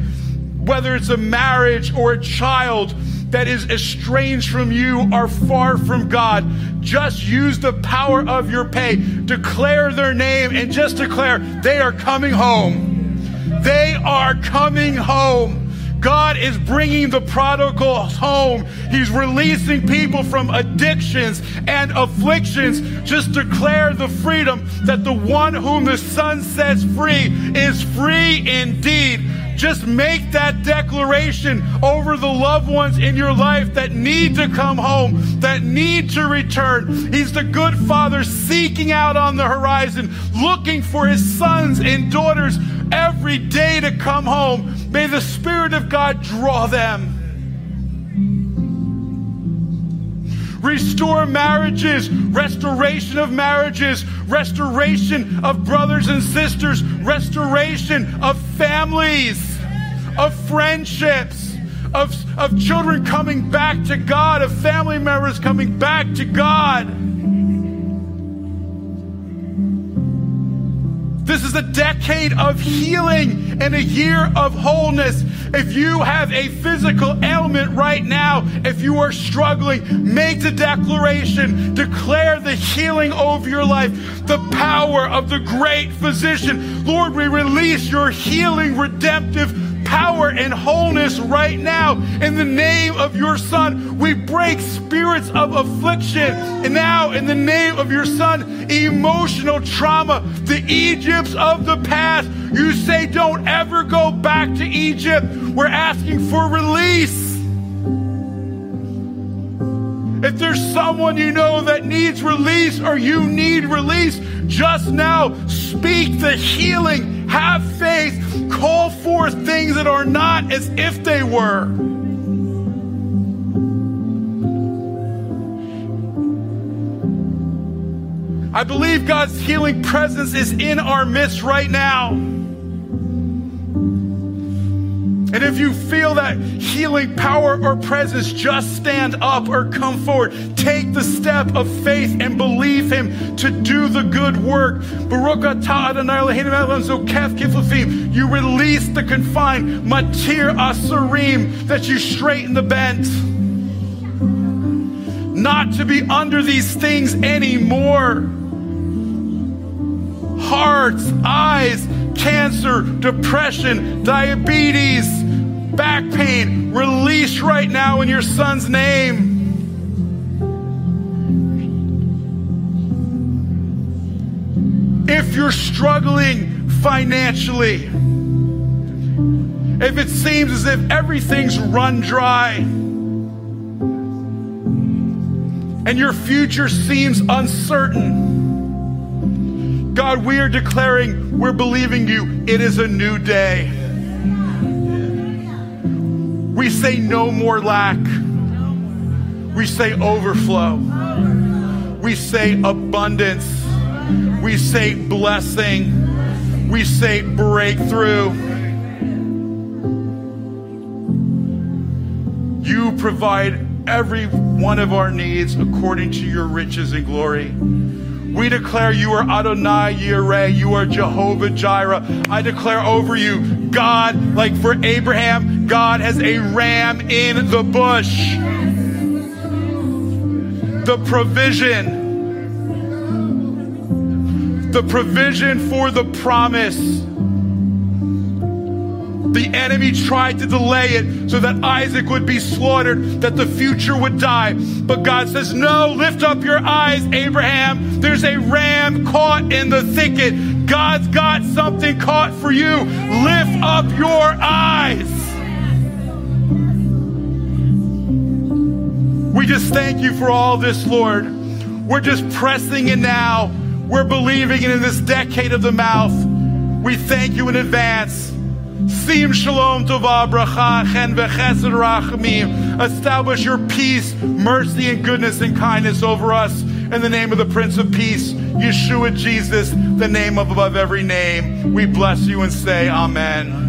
whether it's a marriage or a child, that is estranged from you or far from God, just use the power of your Pey. Declare their name and just declare they are coming home. They are coming home. God is bringing the prodigal home. He's releasing people from addictions and afflictions. Just declare the freedom that the one whom the Son sets free is free indeed. Just make that declaration over the loved ones in your life that need to come home, that need to return. He's the good father seeking out on the horizon, looking for his sons and daughters every day to come home. May the Spirit of God draw them. Restore marriages, restoration of marriages, restoration of brothers and sisters, restoration of families, of friendships, of, of children coming back to God, of family members coming back to God. This is a decade of healing and a year of wholeness. If you have a physical ailment right now, if you are struggling, make the declaration. Declare the healing over your life, the power of the great physician. Lord, we release your healing, redemptive power and wholeness right now in the name of your son. We break spirits of affliction. And now, in the name of your son, emotional trauma, the Egypts of the past. You say, don't ever go back to Egypt. We're asking for release. If there's someone you know that needs release or you need release, just now speak the healing Have faith. Call forth things that are not as if they were. I believe God's healing presence is in our midst right now. And if you feel that healing power or presence, just stand up or come forward. Take the step of faith and believe Him to do the good work. You release the confined, matir asarim, that you straighten the bent. Not to be under these things anymore. Hearts, eyes, cancer, depression, diabetes, back pain, release right now in your son's name. If you're struggling financially, if it seems as if everything's run dry, and your future seems uncertain, God, we are declaring, we're believing you, it is a new day. We say no more lack. We say overflow. We say abundance. We say blessing. We say breakthrough. You provide every one of our needs according to your riches and glory. We declare you are Adonai Yireh, you are Jehovah Jireh. I declare over you, God, like for Abraham, God has a ram in the bush. The provision, the provision for the promise. The enemy tried to delay it so that Isaac would be slaughtered, that the future would die. But God says, No, lift up your eyes, Abraham. There's a ram caught in the thicket. God's got something caught for you. Lift up your eyes. We just thank you for all this, Lord. We're just pressing in now. We're believing in this decade of the mouth. We thank you in advance. Sim shalom tova bracha chen v'chesed rachamim. Establish your peace, mercy, and goodness and kindness over us in the name of the Prince of Peace, Yeshua Jesus, the name above every name. We bless you and say Amen.